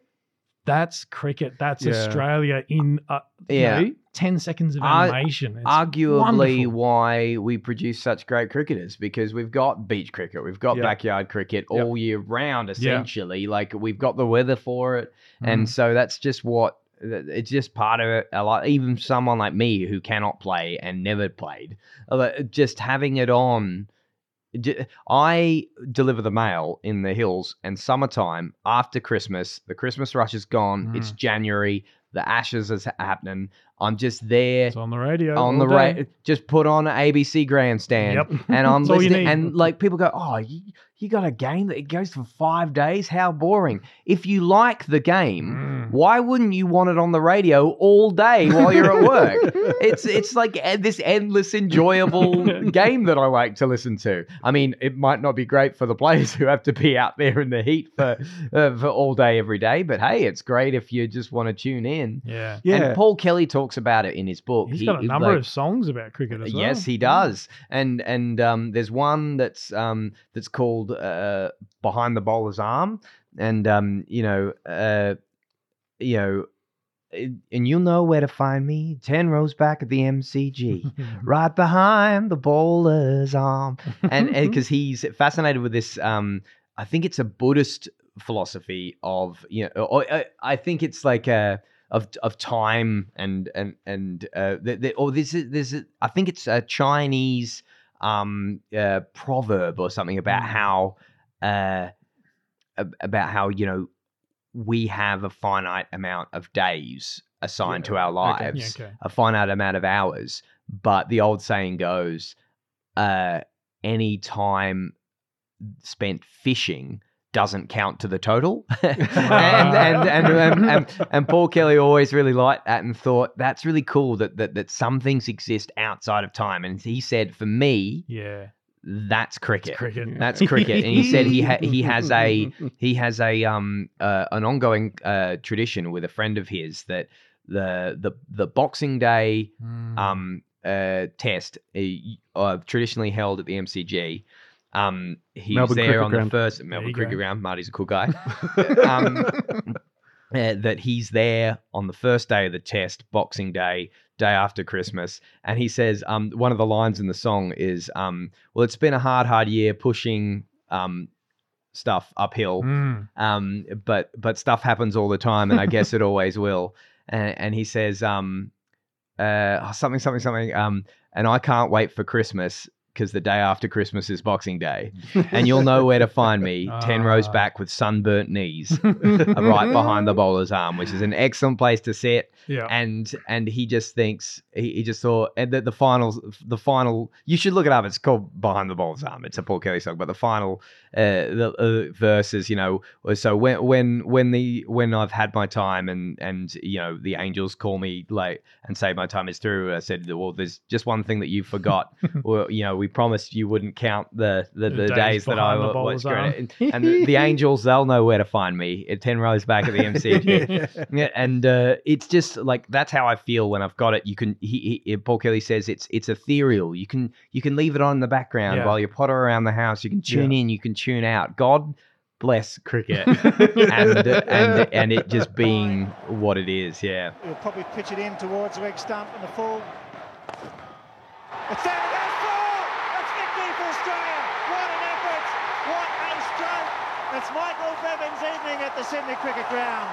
That's cricket. That's Yeah. Australia in uh, you Yeah. know, ten seconds of animation. It's arguably wonderful. why we produce such great cricketers because we've got beach cricket, we've got Yeah. backyard cricket all year round, essentially. Like we've got the weather for it, and Mm. so that's just what it's just part of it. A lot, even someone like me who cannot play and never played, uh, just having it on. I deliver the mail in the hills, and summertime after Christmas, the Christmas rush is gone. It's Mm. January. The Ashes is happening. I'm just there It's on the radio. on the day. right just put on an ABC grandstand Yep. and I'm That's all you listening need. and like people go oh you, you got a game that it goes for five days how boring if you like the game Mm. why wouldn't you want it on the radio all day while you're at work it's it's like this endless enjoyable game that I like to listen to I mean it might not be great for the players who have to be out there in the heat for uh, for all day every day but hey it's great if you just want to tune in Yeah. Yeah. and Paul Kelly talks about it in his book He's He- got a number like- of songs about cricket as well. Yes, he does. And and um, there's one that's um, that's called uh, "Behind the Bowler's Arm," and um, you know, uh, you know, and you'll know where to find me. Ten rows back at the MCG, right behind the bowler's arm, and because he's fascinated with this. Um, I think it's a Buddhist philosophy of you know, or, uh, I think it's like a of of time and and and uh, the, the, or this is this is I think it's a Chinese um uh, proverb or something about Mm. how uh about how you know we have a finite amount of days assigned to our okay. lives, Yeah, okay. a finite amount of hours, but the old saying goes, uh, any time spent fishing doesn't count to the total. and, and, and, and, Paul Kelly always really liked that and thought that's really cool that, that, that some things exist outside of time. And he said, for me, Yeah. that's cricket. Cricket. That's cricket. And he said he he has a he has a um uh, an ongoing uh, tradition with a friend of his that the the the Boxing Day Mm. um, uh, test uh, uh, traditionally held at the MCG. Um, he's Melbourne there on Ground. the first Melbourne you Cricket. Ground. Marty's a cool guy. um, uh, that he's there on the first day of the test, Boxing Day, day after Christmas, and he says um, one of the lines in the song is, um, "Well, it's been a hard, hard year pushing." Um, stuff uphill Mm. um, but but stuff happens all the time, and I guess it always will. And, and he says, um, uh, something, something, something, um, and I can't wait for Christmas because the day after Christmas is Boxing Day, and you'll know where to find me, ten rows Ah. back with sunburnt knees, uh, right behind the bowler's arm, which is an excellent place to sit. Yeah. and and he just thinks he, he just thought and the, the finals the final you should look it up. It's called behind the ball's arm. It's a paul kelly song but the final uh the uh, verses you know so when when when the when i've had my time and and you know the angels call me like and say my time is through i said well there's just one thing that you forgot. Well you know we promised you wouldn't count the the, The the, days days, that i was the watched and, and the, the angels they'll know where to find me at 10 rows back at the mcg yeah, and uh, it's just like that's how I feel when I've got it. You can, he, he, Paul Kelly says it's it's ethereal. You can you can leave it on in the background Yeah. while you're potter around the house. You can tune in, you can tune out. God bless cricket, and and and it just being what it is. Yeah, He'll probably pitch it in towards the leg stump and the full. It's there, it goes four! That's victory for Australia! It's Michael Bevan's at the Sydney Cricket Ground.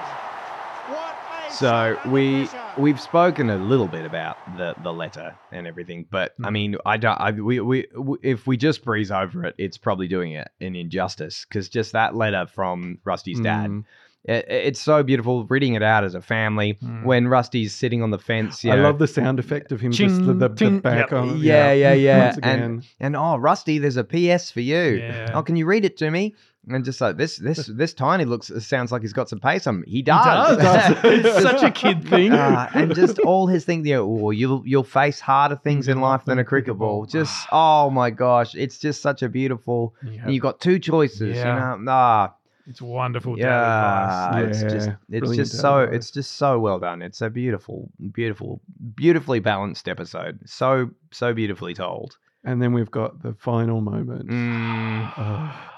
What a So we pressure. we've spoken a little bit about the the letter and everything, but I mean, I don't. I, we, we we if we just breeze over it, it's probably doing it an injustice because just that letter from Rusty's dad. Mm. It, it's so beautiful reading it out as a family Mm. when Rusty's sitting on the fence. You I know, love the sound effect of him just the, Ching, the, the back Yep. on. Yeah, yeah, yeah. Once again. And and oh, Rusty, there's a PS for you. Yeah. Oh, can you read it to me? And just like this, this, this tiny looks sounds like he's got some pace on. him. He He does. does. it's such a kid thing. Uh, and just all his things, you know, oh, you'll you'll face harder things in life than a cricket ball. Just oh my gosh, it's just such a beautiful. Yeah. And you've got two choices, Yeah. you know. Ah, It's wonderful daily yeah, it's just it's brilliant just so advice. it's just so well done. It's a beautiful, beautiful, beautifully balanced episode. So so beautifully told. And then we've got the final moment. Mm. Oh.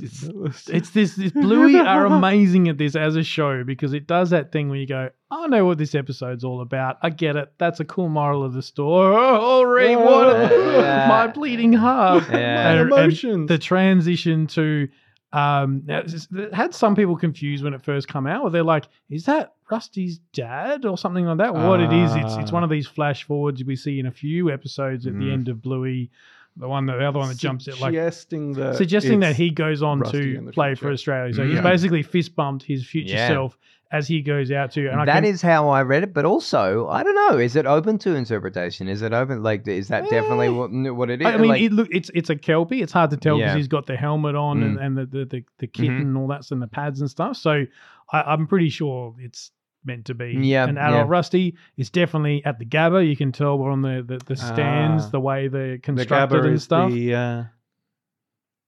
It's, it's this, this Bluey are amazing at this as a show because it does that thing where you go, I know what this episode's all about. I get it. That's a cool moral of the story. Oh, Ray, what Yeah. my bleeding heart. Yeah. And- and emotions. the transition to um it had some people confused when it first come out where they're like is that rusty's dad or something like that what it is it's it's Ah. one of these flash forwards we see in a few episodes at the Mm. end of bluey the one the other one that jumps it like suggesting that suggesting that he goes on to in the play for. Australia. So Mm. he's Yeah. basically fist bumped his future Yeah. self as he goes out to. And I That can, is how I read it, but also I don't know. Is it open to interpretation? Is it open? Like, is that definitely Eh. what what it is? I mean, like, it look it's it's a kelpie. It's hard to tell because Yeah. he's got the helmet on and, Mm. and the, the the the kit Mhm. and all that and the pads and stuff. So I, I'm pretty sure it's meant to be Yeah, an adult yeah. Rusty. It's definitely at the Gabba. You can tell we're on the the, the stands, Ah. the way they're constructed Gabba and stuff. the uh,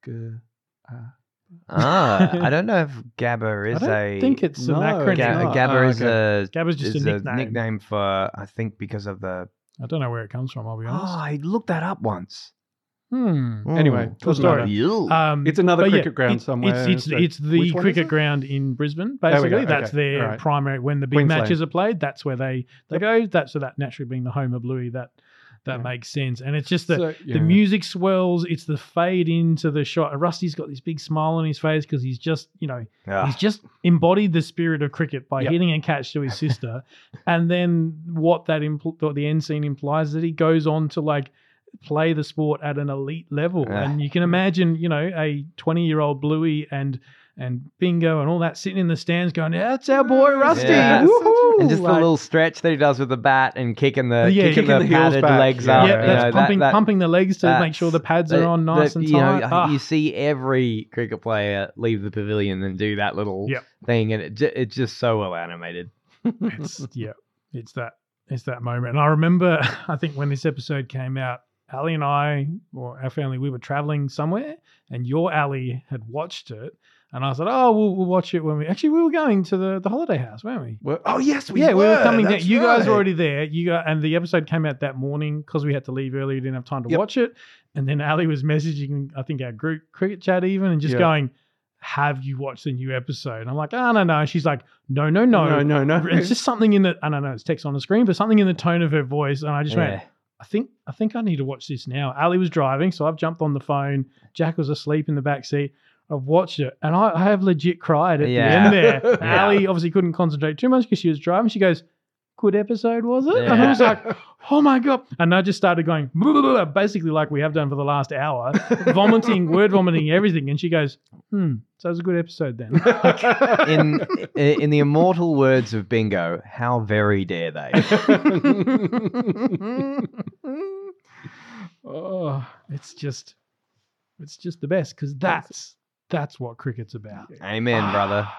g- uh, ah, I don't know if Gabba I is don't a. think it's an No, acronym. Ga- not. Gabba Ah, is a. Gabba's just is a nickname. nickname for I think because of the. I don't know where it comes from. I'll be Oh, honest. I looked that up once. Hmm. Anyway, Mm. cool doesn't story. Um, It's another but yeah, cricket ground it- somewhere, It's it's, so- it's the Which one is cricket it? ground in Brisbane. There we go, Basically, that's okay, their alright. primary when the big Queensland. matches are played. That's where they they go. That's so that naturally being the home of Bluey. That that Yeah. makes sense. And it's just the So, yeah. the music swells. It's the fade into the shot. Rusty's got this big smile on his face because he's just you know Ah. He's just embodied the spirit of cricket by Yep. hitting a catch to his sister, and then what that impl- what the end scene implies is that he goes on to like play the sport at an elite level, Ah. and you can imagine, you know, a twenty year old Bluey and and Bingo and all that sitting in the stands going, "Yeah, that's our boy Rusty." Yeah. And just the little stretch that he does with the bat and kicking the Yeah, kicking, kicking the, the padded back. legs Yeah. up. yeah, that's know, pumping that- pumping the legs to make sure the that's- pads are on nice that, and you know, tight. Ah. You see every cricket player leave the pavilion and do that little Yep. thing, and it, ju- it's just so well animated. it's yeah, it's that it's that moment. And I remember, I think when this episode came out, Ali and I, or our family, we were traveling somewhere, and your Ali had watched it, and I said, "Oh, we'll, we'll watch it when we actually we were going to the, the holiday house, weren't we?" Well, oh yes, we yeah, were. we were coming down. You guys were already there. You got, and the episode came out that morning because we had to leave early. We didn't have time to Yep. watch it. And then Ali was messaging, I think our group cricket chat even, and just Yeah. going, "Have you watched the new episode?" And I'm like, "Oh no, no." And she's like, "No, no, no, No, no, no. it's just something in the I don't know, it's text on the screen, but something in the tone of her voice. And I just went, I think I think I need to watch this now. Ali was driving, so I've jumped on the phone. Jack was asleep in the back seat. I've watched it, and I, I have legit cried at Yeah. the end there. Yeah. Ali obviously couldn't concentrate too much because she was driving. She goes, "Good episode, was it?" And I was like, "Oh my god!" And I just started going, "Blah, blah, blah," basically like we have done for the last hour, vomiting, word vomiting, everything. And she goes, "Hmm, so it was a good episode then." in in the immortal words of Bingo, how very dare they? oh, it's just, it's just the best because that's that's what cricket's about. Amen, brother.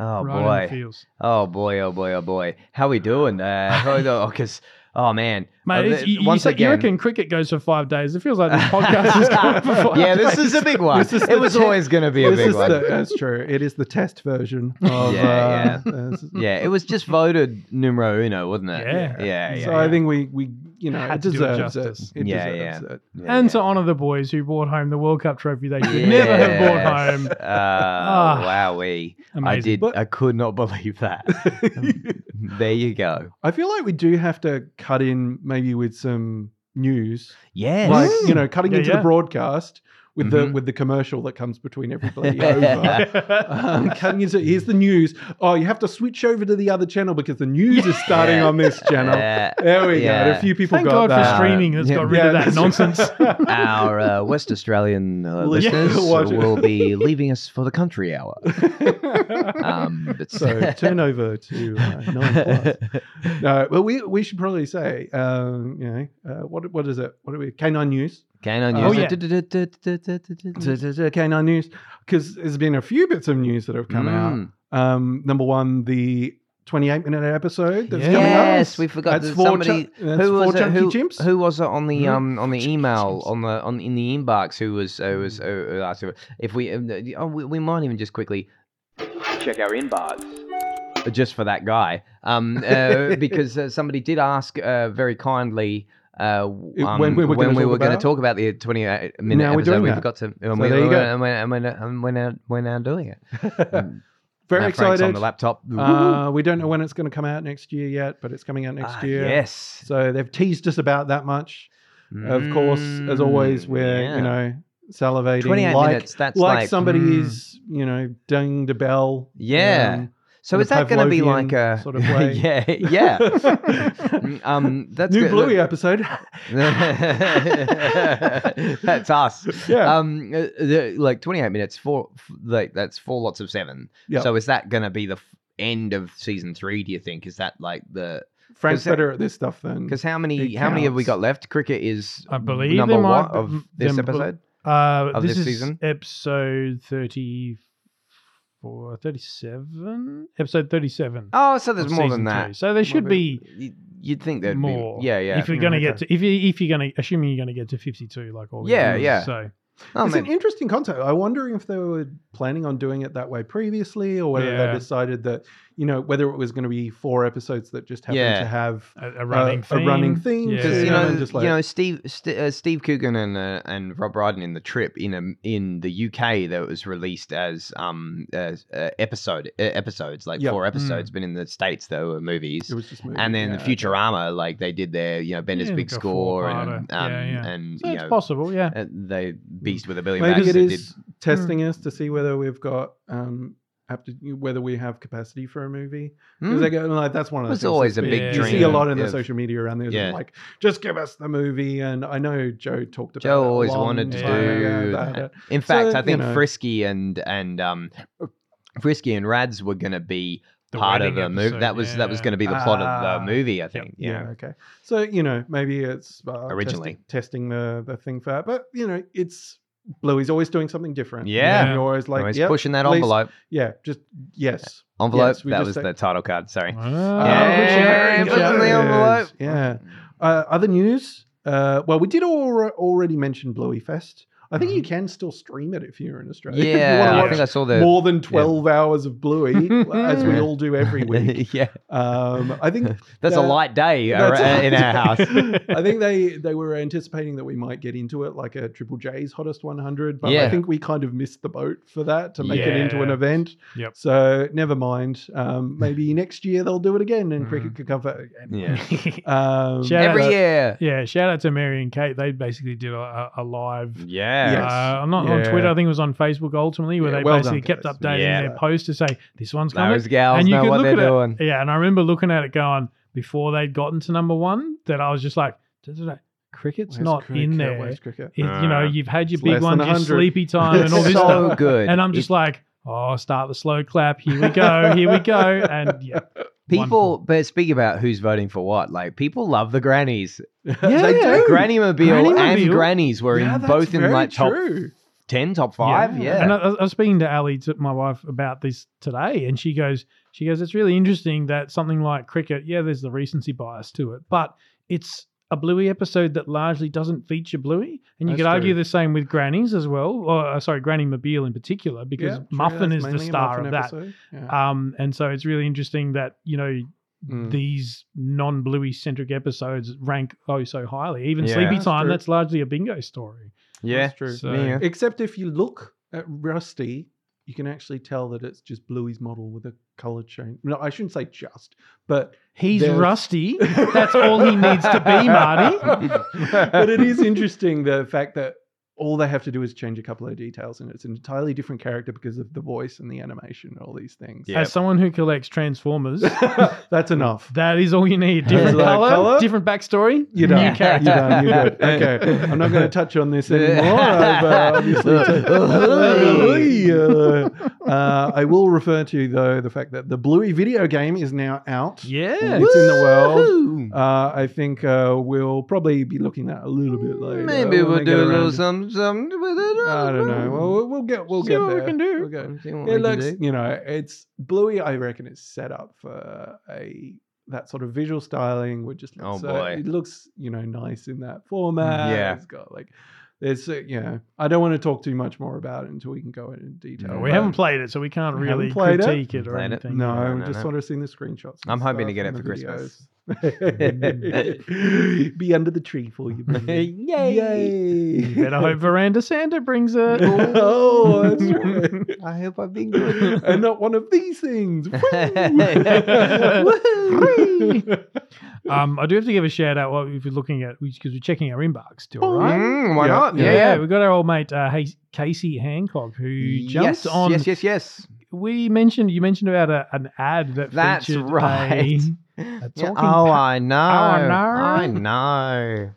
Oh right in boy. the. Oh boy, oh boy, oh boy. How we doing? Uh, how because oh man, Mate, Uh, th- you, you, once you again, reckon cricket goes for five days? It feels like this podcast is going for five yeah, this days. is a big one. It the was te- always going to be a big one. the- that's true. It is the test version of. Yeah, uh, uh, yeah, it was just voted numero uno, wasn't it? Yeah. yeah, yeah. so yeah. I think we we you know Had it to it deserves it. justice. It Yeah, deserves yeah. it. Yeah, and yeah. to honour the boys who brought home the World Cup trophy they should never have brought home. Yes. Uh, Ah. wowee. I did. But- I could not believe that. there you go. I feel like we do have to cut in maybe with some news, Yes. like you know, cutting Yeah, into yeah. the broadcast with the Mhm. with the commercial that comes between every bloody over. um, cutting into here's the news. Oh, you have to switch over to the other channel because the news is starting Yeah. on this channel. Yeah. There we go. A few people Thank got God that. for streaming that's Yeah. got rid Yeah, of that nonsense. Our uh, West Australian uh, Well, listeners watch will be leaving us for the country hour. Um, but so turn over to uh, nine plus. No, well, we we should probably say, um, you know, uh, what what is it? What are we? K9 News. Canine Oh, News. yeah. K9 News, because there's been a few bits of news that have come Mm. out. Um, number one, the 28 minute episode that's coming out. Yes, we forgot That's that four somebody chu- that's who was it, who, chimps. who was it on the um on the email chimps. on the on in the inbox who was who was uh, uh, asked if- if we oh, we, we might even just quickly check our inbox just for that guy um uh, because uh, somebody did ask uh, very kindly uh, um, when we were gonna we talk were going to talk about the 28 minute Now we're episode, doing we that. forgot to. And So we, there you go. and, we're, and we're, and we're now, we're now doing it. Very now Frank's excited. on the laptop. Uh, we don't know when it's going to come out next year yet, but it's coming out next Ah, year. Yes. So they've teased us about that much. Of course, as always, Mm, we're yeah. you know salivating 28 like minutes. That's like, like, somebody mm. is you know dinged a bell. Yeah. um, So is that going to be like a sort of way. yeah, yeah. Mm, um, that's new good. Bluey episode. that's us. Yeah. Um, uh, the- like twenty-eight minutes. Four. f- Like that's four lots of seven. Yep. So is that going to be the f- end of season three? Do you think? Is that like the? Frank's 'Cause that- better at this stuff then. Because how many? How many have we got left? Cricket is I believe number one of this them- episode. Uh, Of this, this is season? episode 34, 37? Episode 37. Oh, so there's of more season than two. that. So there should be Y- You'd think there'd more. be. Yeah, yeah. If you're going to get to, if you if you're going to, assuming you're going to get to 52, like all the Yeah, others. yeah. So Oh, it's man. an interesting concept. I wonder if they were planning on doing it that way previously, or whether Yeah. they decided that you know whether it was going to be four episodes that just happened Yeah. to have a, a running a theme. running theme, Yeah. Because Yeah. you know, just like- you know, Steve St- uh, Steve Coogan and uh, and Rob Brydon in the trip in a, in the UK that was released as um as, uh, episode uh, episodes like Yep. four Mm. episods, but in the states they were movies. it was just moving. and then yeah, the Futurama, like they did their you know Bender's Yeah, Big Score and four-parter. um, Yeah, yeah. and So you it's know possible, yeah. uh, they Beast with a Billion Maybe Backs it that is testing us to see whether we've got um have to whether we have capacity for a movie because they go like that's one of the It's things always a big big you see a lot in the of- social media around there Yeah. like just give us the movie and I know Joe talked about Joe always wanted to do that. In fact, So, I think you know. Frisky and and um, Frisky and Rads were going to be The part of the movie. That was that was going to be the plot of Ah, the movie. I think. yeah. Yeah. okay so you know maybe it's uh, Originally. testing, testing the the thing for that but you know it's Bluey's always doing something different Yeah. And you're always like Always yep, pushing that please- envelope. yeah just yes Envelope. Yes, that was say- the title card. Sorry. Ah, Yeah, good shout, put good it in shout. the envelope. Yeah. Uh, other news. Uh, well, we did al- already mention Bluey Fest. I think you can still stream it if you're in Australia. If you Mm-hmm. Yeah, I think I saw the. more than 12 hours of Bluey, as we all do every week. yeah, Um, I think that's a light day that's- ar- in our house. I think they they were anticipating that we might get into it like a Triple J's hottest 100, but I think we kind of missed the boat for that to make it into an event. Yep. So never mind. Um, maybe next year they'll do it again, and Mhm. cricket could cover it again. Yeah. Um, Shout Every out- year. Yeah, shout out to Mary and Kate. They basically did a, a, a live. Yeah. Yes. Uh, not on Twitter. I think it was on Facebook ultimately, where Yeah, they well basically kept guys. updating Yeah. their post to say this one's coming. Those gals and you know could what look they're at doing. it. Yeah, and I remember looking at it going before they'd gotten to number one that I was just like, "Da-da-da, cricket's Where's not cricket? in there. Where's cricket? It- you know, you've had your it's big less than ones, your sleepy time, and all this so stuff. good. And I'm just like, oh, start the slow clap. Here we go. Here we go. And yeah, People, Wonderful. but speaking about who's voting for what, like people love the grannies. they Yeah. do. Granny Mobile and. Grannies were Yeah, in both in like top true. ten, top five. Yeah, And I, I was speaking to Ali, to my wife, about this today, and she goes, she goes, it's really interesting that something like cricket, yeah, there's the recency bias to it, but it's a Bluey episode that largely doesn't feature Bluey, and you That's could argue true. the same with Grannies as well, or uh, sorry, Granny Mobile in particular, because Yeah, Muffin is the star of that. Yeah. Um, and so it's really interesting that you know Mm. these non-Bluey centric episodes rank oh so highly. Even Yeah. Sleepy That's Time, true. that's largely a bingo story. yeah, That's true. So- Yeah. Except if you look at Rusty, you can actually tell that it's just Bluey's model with a color change. No, I shouldn't say just, but He's There's- rusty. That's all he needs to be, Marty. but it is interesting the fact that all they have to do is change a couple of details, and it's an entirely different character because of the voice and the animation and all these things. As someone who collects Transformers, That's enough. that is all you need. Different Like color, colour? different backstory, You're new done. You're character. done. You're good. Okay. I'm not going to touch on this anymore. I've, uh, obviously uh, uh, I will refer to though the fact that the Bluey video game is now out. Yeah. It's in the world. Uh, I think uh, we'll probably be looking at a little bit later. Maybe when we'll do a little around to- something, something with it. I don't know. Well, we'll- we'll get we'll See get what we can do. We'll get- See what it we can looks, do. you know, it's Bluey. I reckon is set up for a that sort of visual styling. Would just Oh, looks, uh, boy. it looks you know nice in that format. Yeah. it's got like there's uh, you know I don't want to talk too much more about it until we can go into detail. We haven't played it, so we can't We really played it? critique it, or Played it? anything. No, No, we no, just no. sort of seen the screenshots. I'm hoping to get it for the Christmas. Videos. Be under the tree for you. baby. Yay. Yay! Better hope Verandah Santa brings it. oh, that's right. I hope I've been good. and not one of these things. um, I do have to give a shout out while if you're looking at because we're checking our inbox still, right? Mm, why Yeah. not? Yeah, yeah, we've got our old mate uh, Hay- Casey Hancock who jumped yes, on. Yes, yes, yes. We mentioned you mentioned about a, an ad that That's featured right. a- Yeah, oh, pa- I know. I know. I know.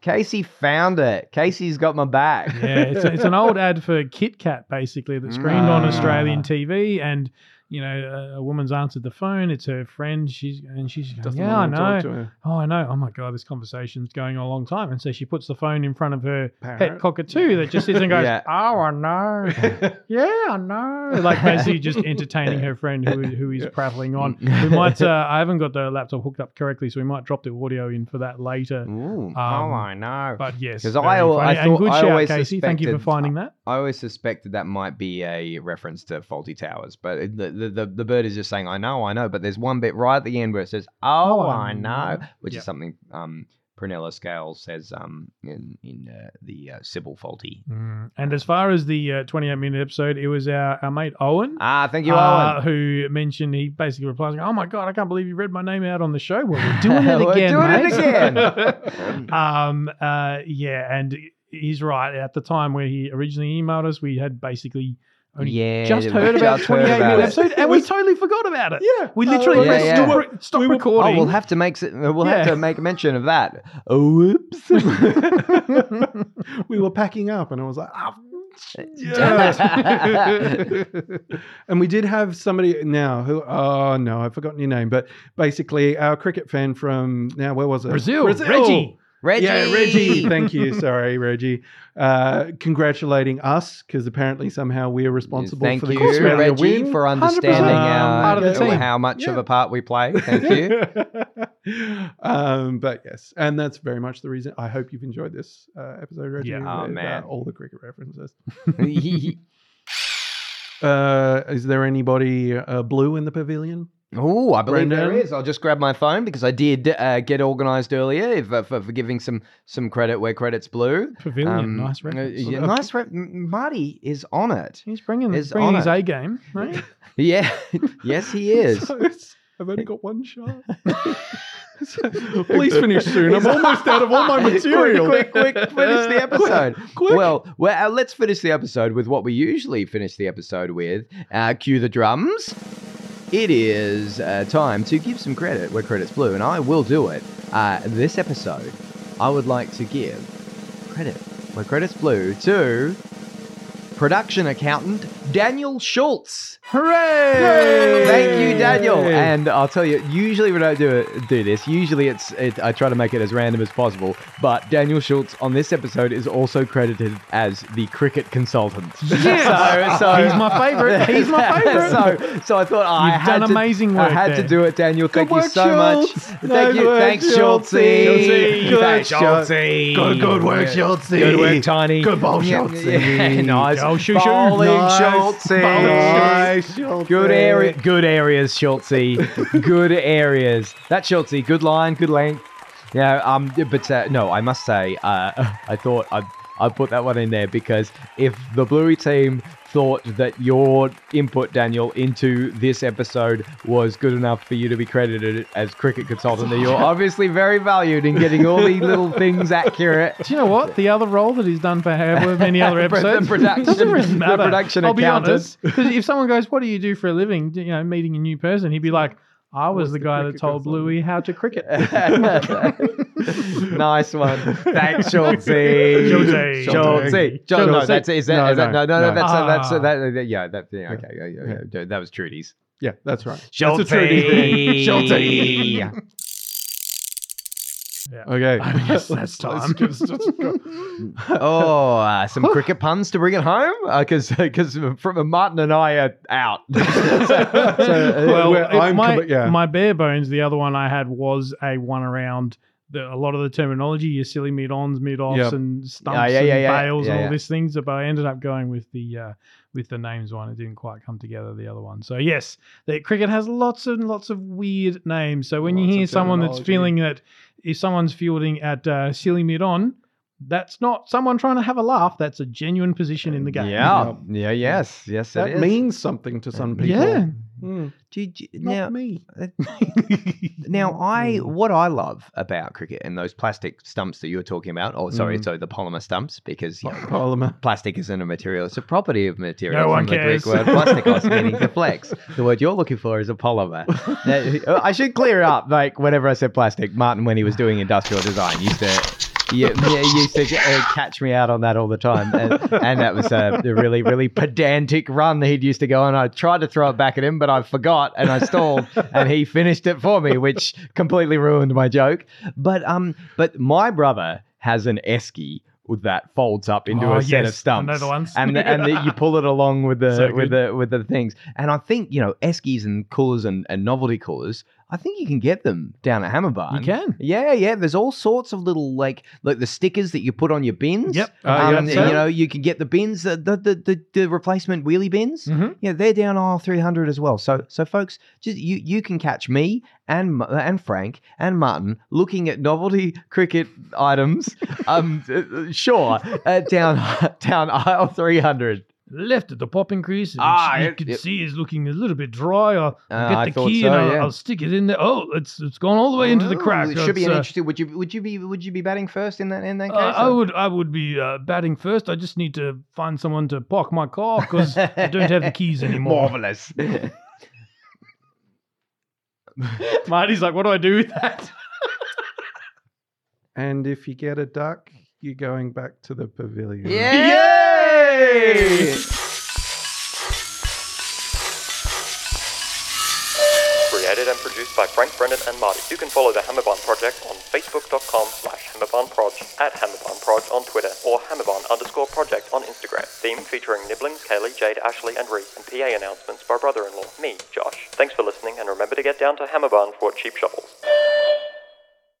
Casey found it. Casey's got my back. yeah, it's, it's an old ad for Kit Kat basically that screened on Ah. Australian TV, and you know a, a woman's answered the phone. It's her friend. She's and she's going, Doesn't yeah, I want to talk know. Oh, I know. Oh my god, this conversation's going on a long time. And so she puts the phone in front of her pet cockatoo that just sits and goes, Yeah. "Oh, I know. yeah, I know." Like basically just entertaining her friend who who is prattling on. We might. Uh, I haven't got the laptop hooked up correctly, so we might drop the audio in for that later. Ooh, Um, oh, I know. But yes, because I. I and thought- good I shout, always Casey. Thank you for finding that. I always suspected that might be a reference to Fawlty Towers, but it- the, the, bird is just saying, I know, I know. But there's one bit right at the end where it says, Oh, Oh, I know, which Yep. is something um, Prunella Scales says um, in, in uh, the uh, Sybil Fawlty. Mm. And as far as the uh, 28 minute episode, it was our, our mate Owen. Ah, thank you, uh, Owen. who mentioned he basically replies, "Oh my god, I can't believe you read my name out on the show." Well, we're doing it We're again, doing it mate. again. um, uh, yeah, and he's right. At the time where he originally emailed us, we had basically only Yeah, just heard about just heard 28 about minute episode, and we totally forgot about it. Yeah. we literally Oh, pressed yeah, stop, yeah. re- stop We were- recording. Oh, we'll have to make we'll have to make mention of that. Oh, whoops. we were packing up, and I was like, ah, Damn and we did have somebody now who, oh no, I've forgotten your name, but basically our cricket fan from now, where was it? Brazil, Reggie. Reggie. Yeah, Reggie. Thank you. Sorry, Reggie. Uh, congratulating us because apparently somehow we're responsible Thank for the you, Australia Reggie, win. for understanding 100% our, part of the how much of a part we play. Thank you. um, but yes, and that's very much the reason. I hope you've enjoyed this uh, episode, Reggie. Yeah. Oh, with, uh, man. all the cricket references. Uh, is there anybody uh, blue in the pavilion? Oh, I believe there is. I'll just grab my phone because I did uh, get organised earlier if, uh, for, for giving some some credit where credit's blue. Pavilion, nice uh, yeah, nice. Re- Marty is on it. He's bringing, Is bringing his. A game, right? Yeah, yes, he is. So I've only got one shot. So, please finish soon. I'm almost out of all my material. quick, quick, quick, finish the episode. quick. Well, well, uh, let's finish the episode with what we usually finish the episode with. Uh, cue the drums. It is uh, time to give some credit where credit's blue, and I will do it. Uh, this episode, I would like to give credit where credit's blue to production accountant Daniel Schultz. Hooray! Thank you, Daniel. And I'll tell you, usually we don't do it, do this. Usually it's it, I try to make it as random as possible. But Daniel Schultz on this episode is also credited as the cricket consultant. Yes! So, so He's my favourite. He's my favourite. so, so I thought oh, I You've had done to, amazing I work had to do it, Daniel. Thank you work, so much. Schultz. Thank you. work, Thanks, Schultz. Schultzy. Good, Thanks, Schultz. Schultzy. Good- good work, Schultzy. Good work, Tiny. Good ball, Yeah, Schultzy. yeah, nice. Go, shoo, shoo. Bowling, Nice. Schultzy. Nice, Schultzy. Good area, good areas, Schultzy. good areas. That Schultzy, good line, good length. Yeah, um, but uh, no, I must say, uh, I thought I'd, I'd put that one in there because if the Bluey team thought that your input, Daniel, into this episode was good enough for you to be credited as cricket consultant. That you're obviously very valued in getting all these little things accurate. Do you know what? The other role that he's done for however many other The episodes production- doesn't really the production I'll be honest. Because if someone goes, "What do you do for a living?" You know, meeting a new person, he'd be like, "I was What's the the guy that told consultant?" Bluey how to cricket." nice one. Thanks, Schultzy. Schultzy. Schultzy. Schultzy. No, Schultzy. that's is that, No, is that no, no, no, no, no. that's uh, that's uh, Ah. that, uh, yeah, that yeah, okay, yeah, yeah, yeah, that was Trudy's. Yeah, that's right. That's a Schultzy. Trudy thing. Schultzy. Yeah. Okay. I guess that's Let's time. just- let's go. Oh, uh, some cricket puns to bring it home because because from Martin and I are out. so, uh, well, I'm my, commi- yeah. my bare bones, the other one I had was a one around the, a lot of the terminology, your silly mid ons, mid offs, Yep. and stumps Yeah, yeah, and yeah, yeah, bails yeah, and all yeah. these things. But I ended up going with the uh, with the names one. It didn't quite come together. The other one. So yes, the cricket has lots and lots of weird names. So when you hear someone that's feeling that if someone's fielding at uh, silly mid on. That's not someone trying to have a laugh. That's a genuine position in the game. yeah, yeah, yes, yes, That that is. means something to some people. Yeah. Hmm, Do you- do you- not now, me. now, I Mm. what I love about cricket and those plastic stumps that you were talking about. Oh, sorry, Mm. so the polymer stumps because you know, Polymer. plastic isn't a material; it's a property of material. No from one the cares. Greek word plastikos, meaning to flex. The word you're looking for is a polymer. Now, I should clear it up. Like whenever I said plastic, Martin, when he was doing industrial design, used to. Yeah, he used to uh, catch me out on that all the time, and, and that was a, a really, really pedantic run that he'd used to go on. I tried to throw it back at him, but I forgot and I stalled, and he finished it for me, which completely ruined my joke. But um, but my brother has an esky that folds up into Oh, a set of yes, stumps, know the ones. and the, and the, you pull it along with the So with the with the things. And I think you know eskies and coolers and, and novelty coolers. I think you can get them down at Hammerbarn. You can. Yeah, yeah. There's all sorts of little like like the stickers that you put on your bins. Yep. Yeah, Um, so- you know, you can get the bins, the the the, the, replacement wheelie bins. Mhm. Yeah, they're down aisle 300 as well. So so folks, just you you can catch me and and Frank and Martin looking at novelty cricket items. um, uh, sure, uh, down down aisle 300. Left at the popping crease. And Ah, you it- can it- see it's looking a little bit dry. I'll, I'll Uh, get the thought key so, and I'll, yeah. I'll stick it in there. Oh, it's it's gone all the way into the crack. It should be an uh, interesting. Would you would you be would you be batting first in that in that case? uh, I would I would be uh, batting first. I just need to find someone to park my car because I don't have the keys anymore. Marvelous. Marty's like, what do I do with that? And if you get a duck, you're going back to the pavilion. Created and produced by Frank Brennan and Marty. You can follow the Hammerbarn Project on facebook.com slash hammerbarnproj, at hammerbarnproj on Twitter, or hammerbarn underscore project on Instagram. Theme featuring Nibblings, Kaylee, Jade, Ashley, and Reese, and PA announcements by brother-in-law, me, Josh. Thanks for listening, and remember to get down to Hammerbarn for cheap shovels.